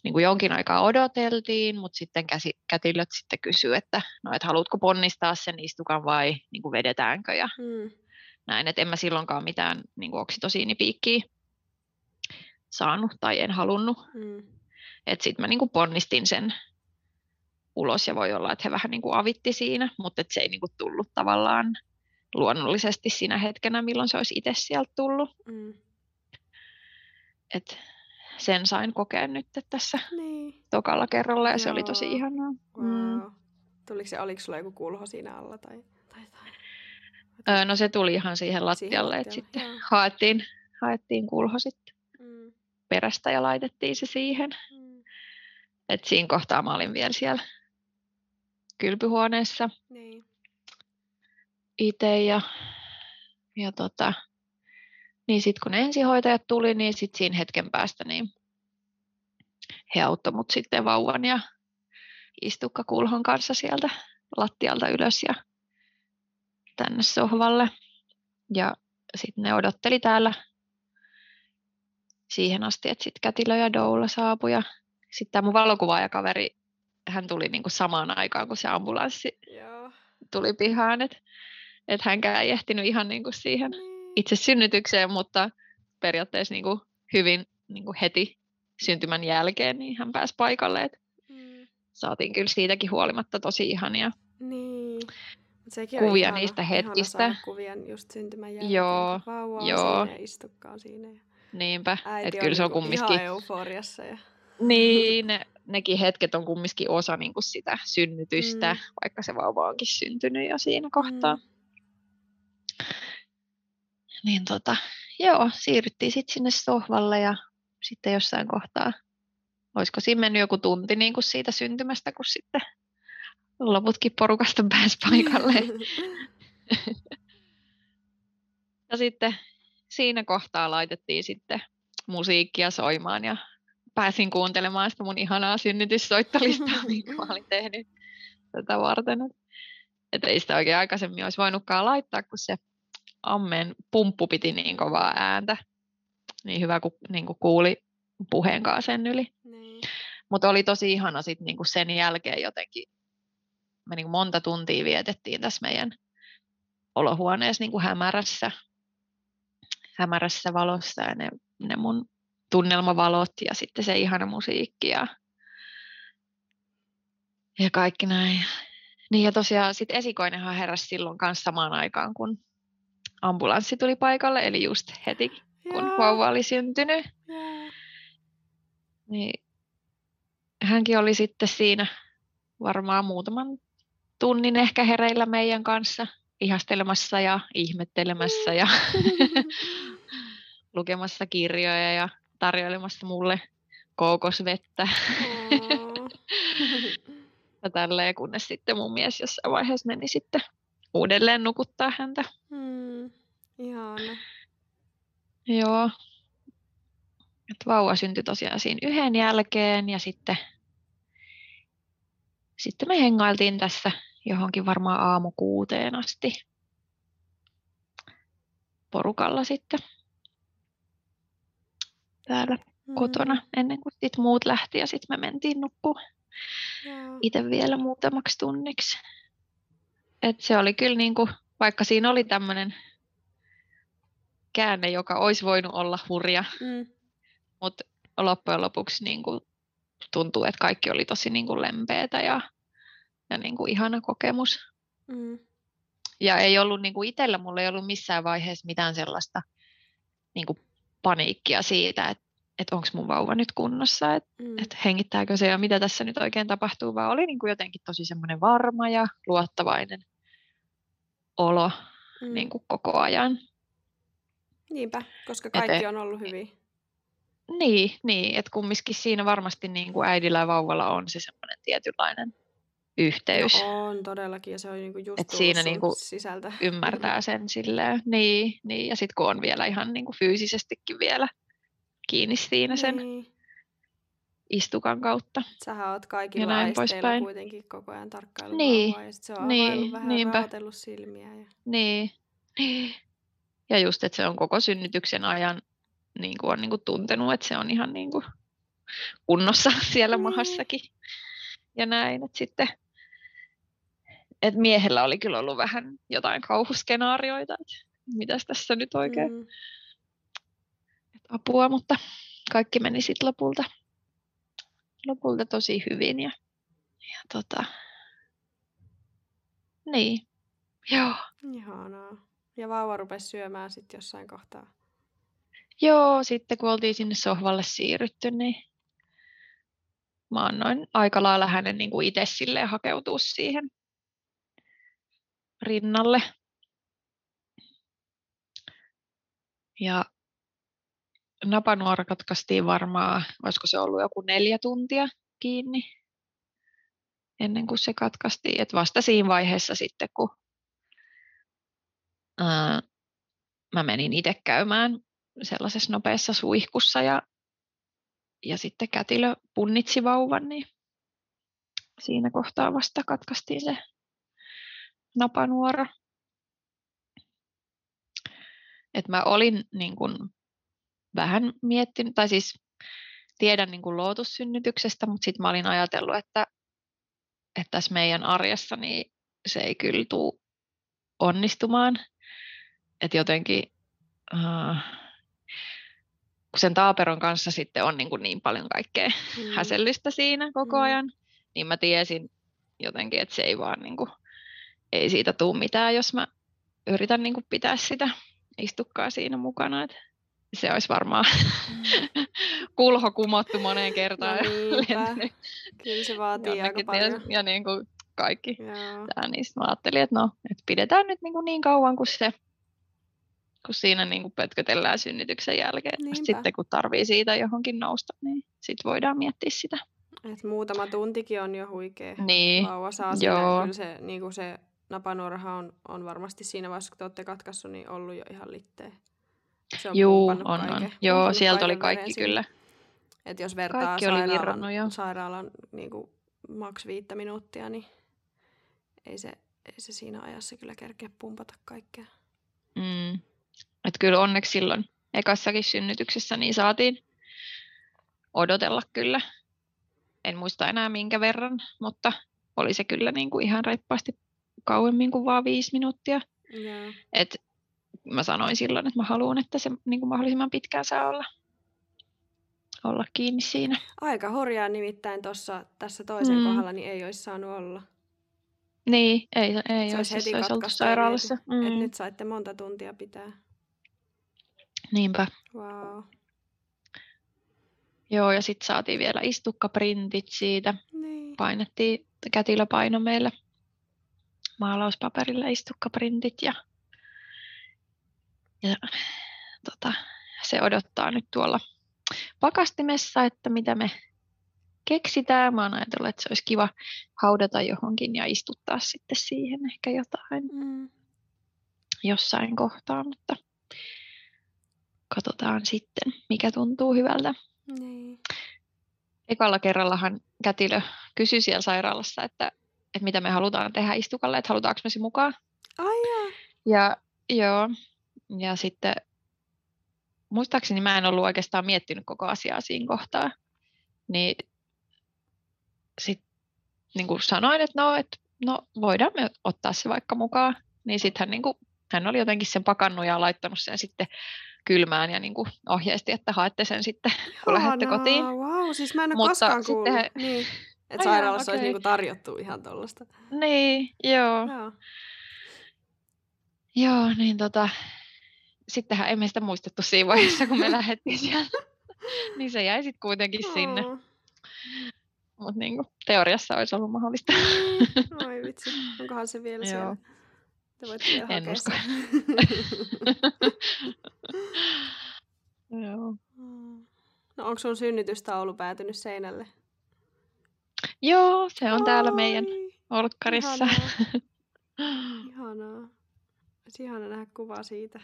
niin kuin jonkin aikaa odoteltiin, mutta sitten käsi, kätilöt sitten kysyy, että no, et haluatko ponnistaa sen istukan vai niin kuin vedetäänkö ja Mm. näin, että en mä silloinkaan mitään niin kuin oksitosiinipiikkiä saanut tai en halunnut, Mm. että sitten mä niin kuin ponnistin sen ulos ja voi olla, että he vähän niin kuin avitti siinä, mutta et se ei niin kuin tullut tavallaan luonnollisesti siinä hetkenä, milloin se olisi itse sieltä tullut. Mm. Et sen sain kokea nyt tässä Niin. tokalla kerralla ja se oli tosi Joo. ihanaa. Mm. Wow. Tuliko se, oliko sulla joku kulho siinä alla? Tai, tai, tai? Öö, no se tuli ihan siihen lattialle, että sitten joo. haettiin, haettiin kulho sitten Mm. perästä ja laitettiin se siihen. Mm. Et siinä kohtaa mä olin vielä siellä kylpyhuoneessa Niin. itse ja, ja tota, niin sitten kun ne ensihoitajat tuli, niin sitten siinä hetken päästä niin he auttoi mut sitten vauvan ja istukkakulhon kanssa sieltä lattialta ylös ja tänne sohvalle. Ja sitten ne odotteli täällä siihen asti, että sitten Kätilö ja Doula saapui. Ja sitten tämä mun valokuvaajakaveri, hän tuli niinku samaan aikaan, kun se ambulanssi Joo. tuli pihaan, että et hänkään ei ehtinyt ihan niinku siihen Niin. Itse synnytykseen, mutta periaatteessa niinku hyvin niinku heti syntymän jälkeen niin hän pääsi paikalle. Et Mm. saatiin kyllä siitäkin huolimatta tosi ihania. Niin. Sekin Kuvia ihana, niistä ihana hetkistä. saada kuvia just syntymän jälkeen. Joo, Vauva on joo. siinä ja istukka on siinä. Ja Niinpä, että kyllä se on niinku kumminkin, ihan euforiassa. Ja... niin, [laughs] ne, nekin hetket on kumminkin osa niinku sitä synnytystä, Mm. vaikka se vauva onkin syntynyt jo siinä kohtaa. Mm. Niin tota, joo, siirryttiin sitten sinne sohvalle ja sitten jossain kohtaa, olisiko siinä mennyt joku tunti niin kuin siitä syntymästä, kun sitten loputkin porukasta pääsi paikalle. [laughs] Ja sitten siinä kohtaa laitettiin sitten musiikkia soimaan ja pääsin kuuntelemaan sitä mun ihanaa synnytyssoittolistaa, [laughs] minkä mä olin tehnyt tätä varten. Että ei sitä oikein aikaisemmin olisi voinutkaan laittaa, kun se ammeen pumppu piti niin kovaa ääntä. Niin hyvä, kun niin kuin kuuli puheen kanssa sen yli. niin. Mutta oli tosi ihana sit niinku sen jälkeen jotenkin. Me niinku monta tuntia vietettiin tässä meidän olohuoneessa niinku hämärässä, hämärässä valossa ja ne, ne mun tunnelmavalot ja sitten se ihana musiikki ja, ja kaikki näin. Niin ja tosiaan sitten esikoinenhan heräsi silloin kanssa samaan aikaan, kun ambulanssi tuli paikalle, eli just heti kun Joo, vauva oli syntynyt. Niin hänkin oli sitten siinä varmaan muutaman tunnin ehkä hereillä meidän kanssa ihastelemassa ja ihmettelemässä ja [laughs] lukemassa kirjoja ja tarjoilemassa mulle kookosvettä Oo. [laughs] ja tälleen, kunnes sitten mun mies jossain vaiheessa meni sitten uudelleen nukuttaa häntä. mm. Ihana. Joo. Et vauva syntyi tosiaan siinä yhden jälkeen ja sitten, sitten me hengailtiin tässä johonkin varmaan aamu kuuteen asti porukalla sitten täällä Mm. kotona ennen kuin sit muut lähti ja sitten me mentiin nukkumaan itse vielä muutamaksi tunniksi. Et se oli kyllä niinku, vaikka siinä oli tämmöinen käänne, joka olisi voinut olla hurja, Mm. mutta loppujen lopuksi niin kuin tuntuu, että kaikki oli tosi niin kuin lempeätä ja, ja niin kuin ihana kokemus. Mm. Ja ei ollut niin kuin itsellä, mulla ei ollut missään vaiheessa mitään sellaista niin kuin paniikkia siitä, että, että onko mun vauva nyt kunnossa, että, Mm. että hengittääkö se ja mitä tässä nyt oikein tapahtuu, vaan oli niin kuin jotenkin tosi semmoinen varma ja luottavainen olo Mm. niin kuin koko ajan. Niinpä, koska Et kaikki e- on ollut hyvin. Niin, niin että kumminkin siinä varmasti niin kuin äidillä ja vauvalla on se semmoinen tietynlainen yhteys. No on todellakin, ja se on niinku just Et siinä niinku sisältä. Ymmärtää sen silleen, niin, niin. ja sitten kun on vielä ihan niin kuin fyysisestikin vielä kiinni siinä sen Niin. Istukan kautta. Sähän oot kaikilla näin aisteilla poispäin. kuitenkin koko ajan tarkkaillut Niin, ja sit se on niin, vähän niinpä. silmiä. Ja... Niin. niin. Ja just, että se on koko synnytyksen ajan niin kuin on niin kuin tuntenut, että se on ihan niin kuin kunnossa [laughs] siellä Niin. mahassakin. Ja näin, että sitten että miehellä oli kyllä ollut vähän jotain kauhuskenaarioita, että mitäs tässä nyt oikein Mm. apua, mutta kaikki meni sitten lopulta, lopulta tosi hyvin. Ja, ja tota, niin, joo. Ihanaa. Ja vauva rupesi syömään sitten jossain kohtaa. Joo, sitten kun oltiin sinne sohvalle siirrytty, niin mä annoin aika lailla hänen niin kuin itse silleen hakeutua siihen rinnalle. Ja napanuora katkaistiin varmaan, olisiko se ollut joku neljä tuntia kiinni ennen kuin se katkaistiin. Et vasta siinä vaiheessa sitten, kun ää, mä menin itse käymään sellaisessa nopeassa suihkussa ja, ja sitten kätilö punnitsi vauvan, niin siinä kohtaa vasta katkaistiin se napanuora. Et mä olin niin kun, vähän miettinyt, tai siis tiedän niin kun lootussynnytyksestä, mutta sitten mä olin ajatellut, että, että tässä meidän arjessa niin se ei kyllä tule onnistumaan. Että jotenkin uh, kun sen taaperon kanssa sitten on niin, kuin niin paljon kaikkea Mm. häsellystä siinä koko Mm. ajan, niin mä tiesin jotenkin, että se ei vaan niin kuin, ei siitä tule mitään, jos mä yritän niin kuin pitää sitä istukkaa siinä mukana. Et se olisi varmaan [laughs] kulho kumottu moneen kertaan. No ja [laughs] lentänyt Kyllä se vaatii aika paljon. ties- Ja niin kuin kaikki Joo. tää, niin mä ajattelin, että no, et pidetään nyt niin, kuin niin kauan kuin se kun siinä niin kuin pötkötellään synnytyksen jälkeen. Niinpä. Sitten kun tarvii siitä johonkin nousta, niin sitten voidaan miettiä sitä. Et muutama tuntikin on jo huikea. Niin, Vauva saa siinä. joo. Kyllä se, niin kuin se napanuorahan on, on varmasti siinä vaiheessa, kun te olette katkaissut, niin ollut jo ihan litteä. Se on juu, on, kaiken, on. Joo, pumpannut sieltä oli kaikki sinne. kyllä. Et jos vertaa Kaikki oli virrannut sairaalan, jo. sairaalan niin kuin maks viittä minuuttia, niin ei se, ei se siinä ajassa kyllä kerkeä pumpata kaikkea. Mm. Et kyllä onneksi silloin ekassakin synnytyksessä niin saatiin odotella kyllä. En muista enää minkä verran, mutta oli se kyllä niin kuin ihan reippaasti kauemmin kuin vaan viisi minuuttia. Joo. Et mä sanoin silloin, että mä haluan, että se niin kuin mahdollisimman pitkään saa olla, olla kiinni siinä. Aika hurjaa nimittäin tossa, tässä toisen Mm. kohdalla niin ei olisi saanut olla. Niin, ei, ei Se olisi, olisi heti olisi oltu katkaistu ja sairaalassa. viety. Et Mm. nyt saitte monta tuntia pitää. Niinpä. Wow. Joo, ja sitten saatiin vielä istukkaprintit siitä. Niin. Painettiin, kätilö paino meille maalauspaperilla istukkaprintit ja, ja tota, se odottaa nyt tuolla pakastimessa, että mitä me keksitään. Mä oon ajatellut, että se olisi kiva haudata johonkin ja istuttaa sitten siihen ehkä jotain Mm. jossain kohtaa, mutta katsotaan sitten, mikä tuntuu hyvältä. Niin. Ekalla kerrallahan kätilö kysyi siellä sairaalassa, että, että mitä me halutaan tehdä istukalle, että halutaanko me se mukaan. Ai jaa. Ja joo, ja sitten muistaakseni mä en ollut oikeastaan miettinyt koko asiaa siinä kohtaa, niin sitten niin kuin sanoin, että no, että no voidaan me ottaa se vaikka mukaan, niin sitten hän, niin kuin, hän oli jotenkin sen pakannut ja laittanut sen sitten kylmään ja niin kuin ohjeisti, että haette sen sitten, [laughs] kun lähdette Ihanaa, kotiin. Wow, siis mä en ole Mutta koskaan sitten kuullut. he- Niin. Että sairaalassa olisi okei. niinku tarjottu ihan tollasta. Niin, joo. Joo. Joo, niin tota, sittenhän emme sitä muistettu siinä vaiheessa, kun me lähdettiin sieltä. [laughs] niin se jäi sitten kuitenkin sinne. Mutta niinku, teoriassa olisi ollut mahdollista. Mm, Oi vitsi, onkohan se vielä Joo. siellä? Te voitte vielä En usko. [laughs] Joo. No onko sun synnytystaulu päätynyt seinälle? Joo, se on täällä meidän olkkarissa. Ihanaa. [laughs] Ihanaa. Olisi ihana nähdä kuva siitä.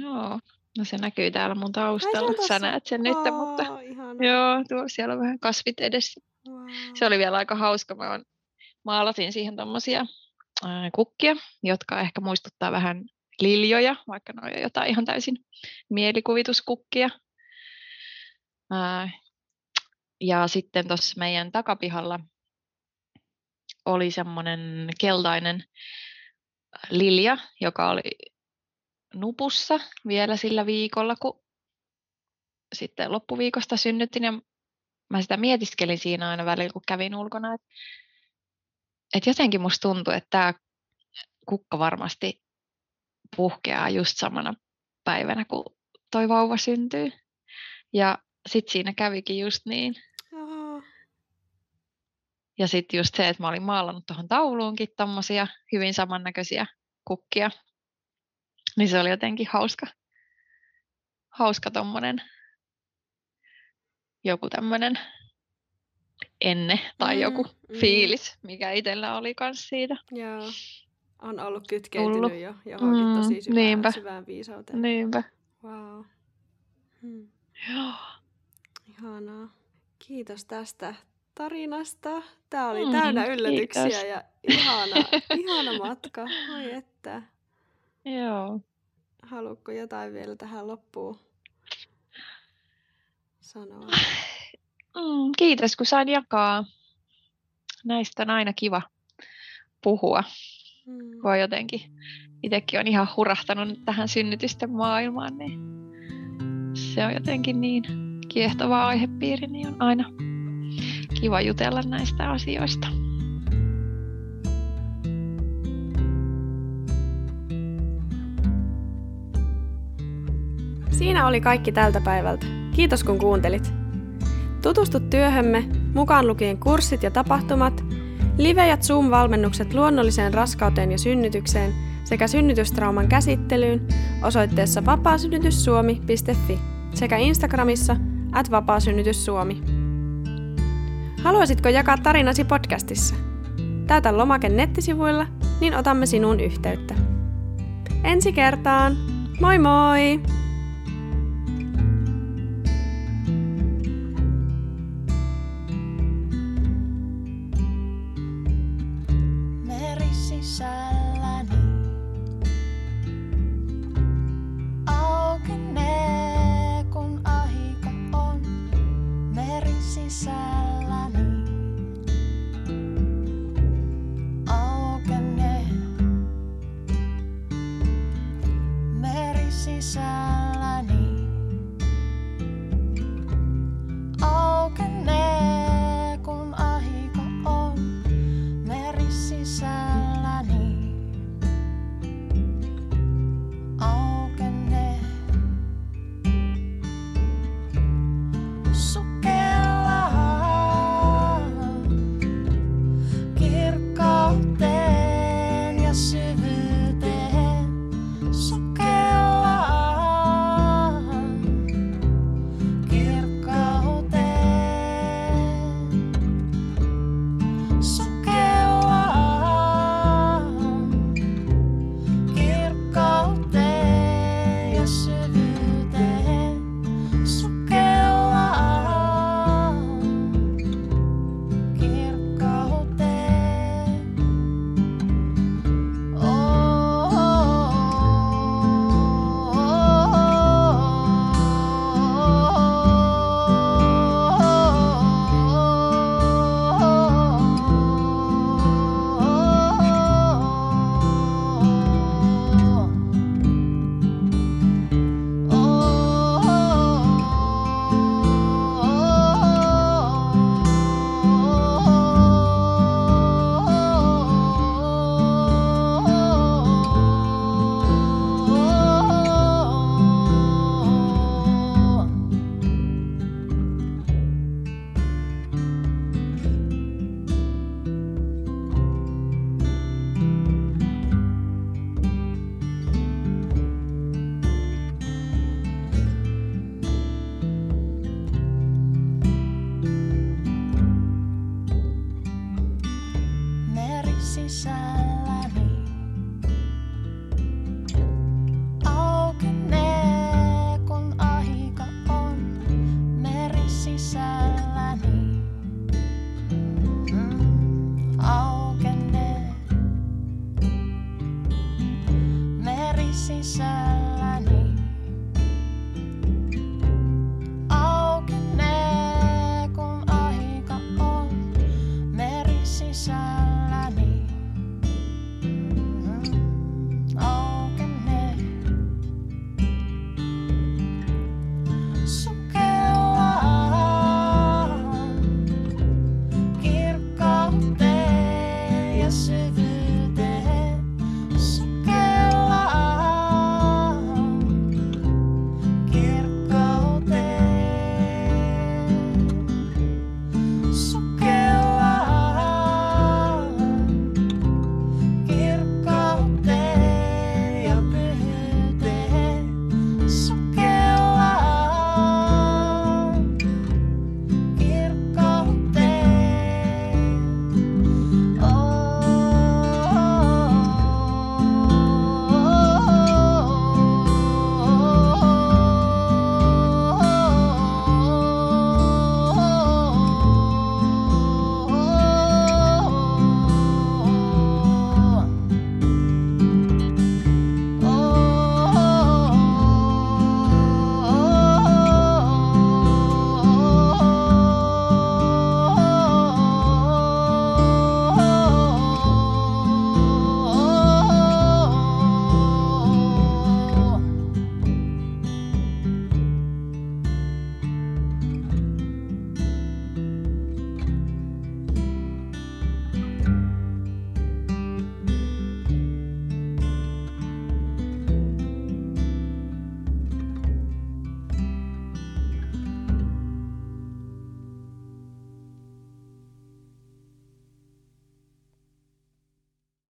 Joo, no se näkyy täällä mun taustalla. Sä näet sen nyt, mutta ihanaa. joo, tuo siellä on vähän kasvit edessä. Wow. Se oli vielä aika hauska. Mä maalasin siihen tommosia kukkia, jotka ehkä muistuttaa vähän liljoja, vaikka ne on jotain ihan täysin mielikuvituskukkia. Ja sitten tuossa meidän takapihalla oli semmoinen keltainen lilja, joka oli nupussa vielä sillä viikolla, kun sitten loppuviikosta synnyttin. Ja mä sitä mietiskelin siinä aina välillä, kun kävin ulkona, että et jotenkin musta tuntuu, että tämä kukka varmasti puhkeaa just samana päivänä, kun toi vauva syntyy. Ja sitten siinä kävikin just niin. Oho. Ja sitten just se, että mä olin maalannut tuohon tauluunkin tommosia hyvin samannäköisiä kukkia. Niin se oli jotenkin hauska. Hauska tommonen joku tämmönen enne tai mm, joku mm. fiilis, mikä itsellä oli kans siitä. Joo. On ollut kytkeytynyt Tullut. jo johonkin mm, tosi syvään, niinpä. syvään viisauteen. Niinpä. Wow. Hmm. Joo. Ihanaa. Kiitos tästä tarinasta. Tämä oli mm, täynnä yllätyksiä kiitos. ja ihana, ihana matka. [laughs] Oi että. Joo. Haluatko jotain vielä tähän loppuun sanoa? Mm, kiitos, kun sain jakaa. Näistä on aina kiva puhua. Mm. Kun jotenkin itsekin on ihan hurahtanut tähän synnytysten maailmaan, niin se on jotenkin niin kiehtova aihepiiri, niin on aina kiva jutella näistä asioista. Siinä oli kaikki tältä päivältä. Kiitos kun kuuntelit. Tutustu työhömme, mukaan lukien kurssit ja tapahtumat, live- ja Zoom-valmennukset luonnolliseen raskauteen ja synnytykseen sekä synnytystrauman käsittelyyn osoitteessa vapaasynnytyssuomi.fi sekä Instagramissa at vapaasynnytyssuomi. Haluaisitko jakaa tarinasi podcastissa? Täytä lomake nettisivuilla, niin otamme sinuun yhteyttä. Ensi kertaan! Moi moi!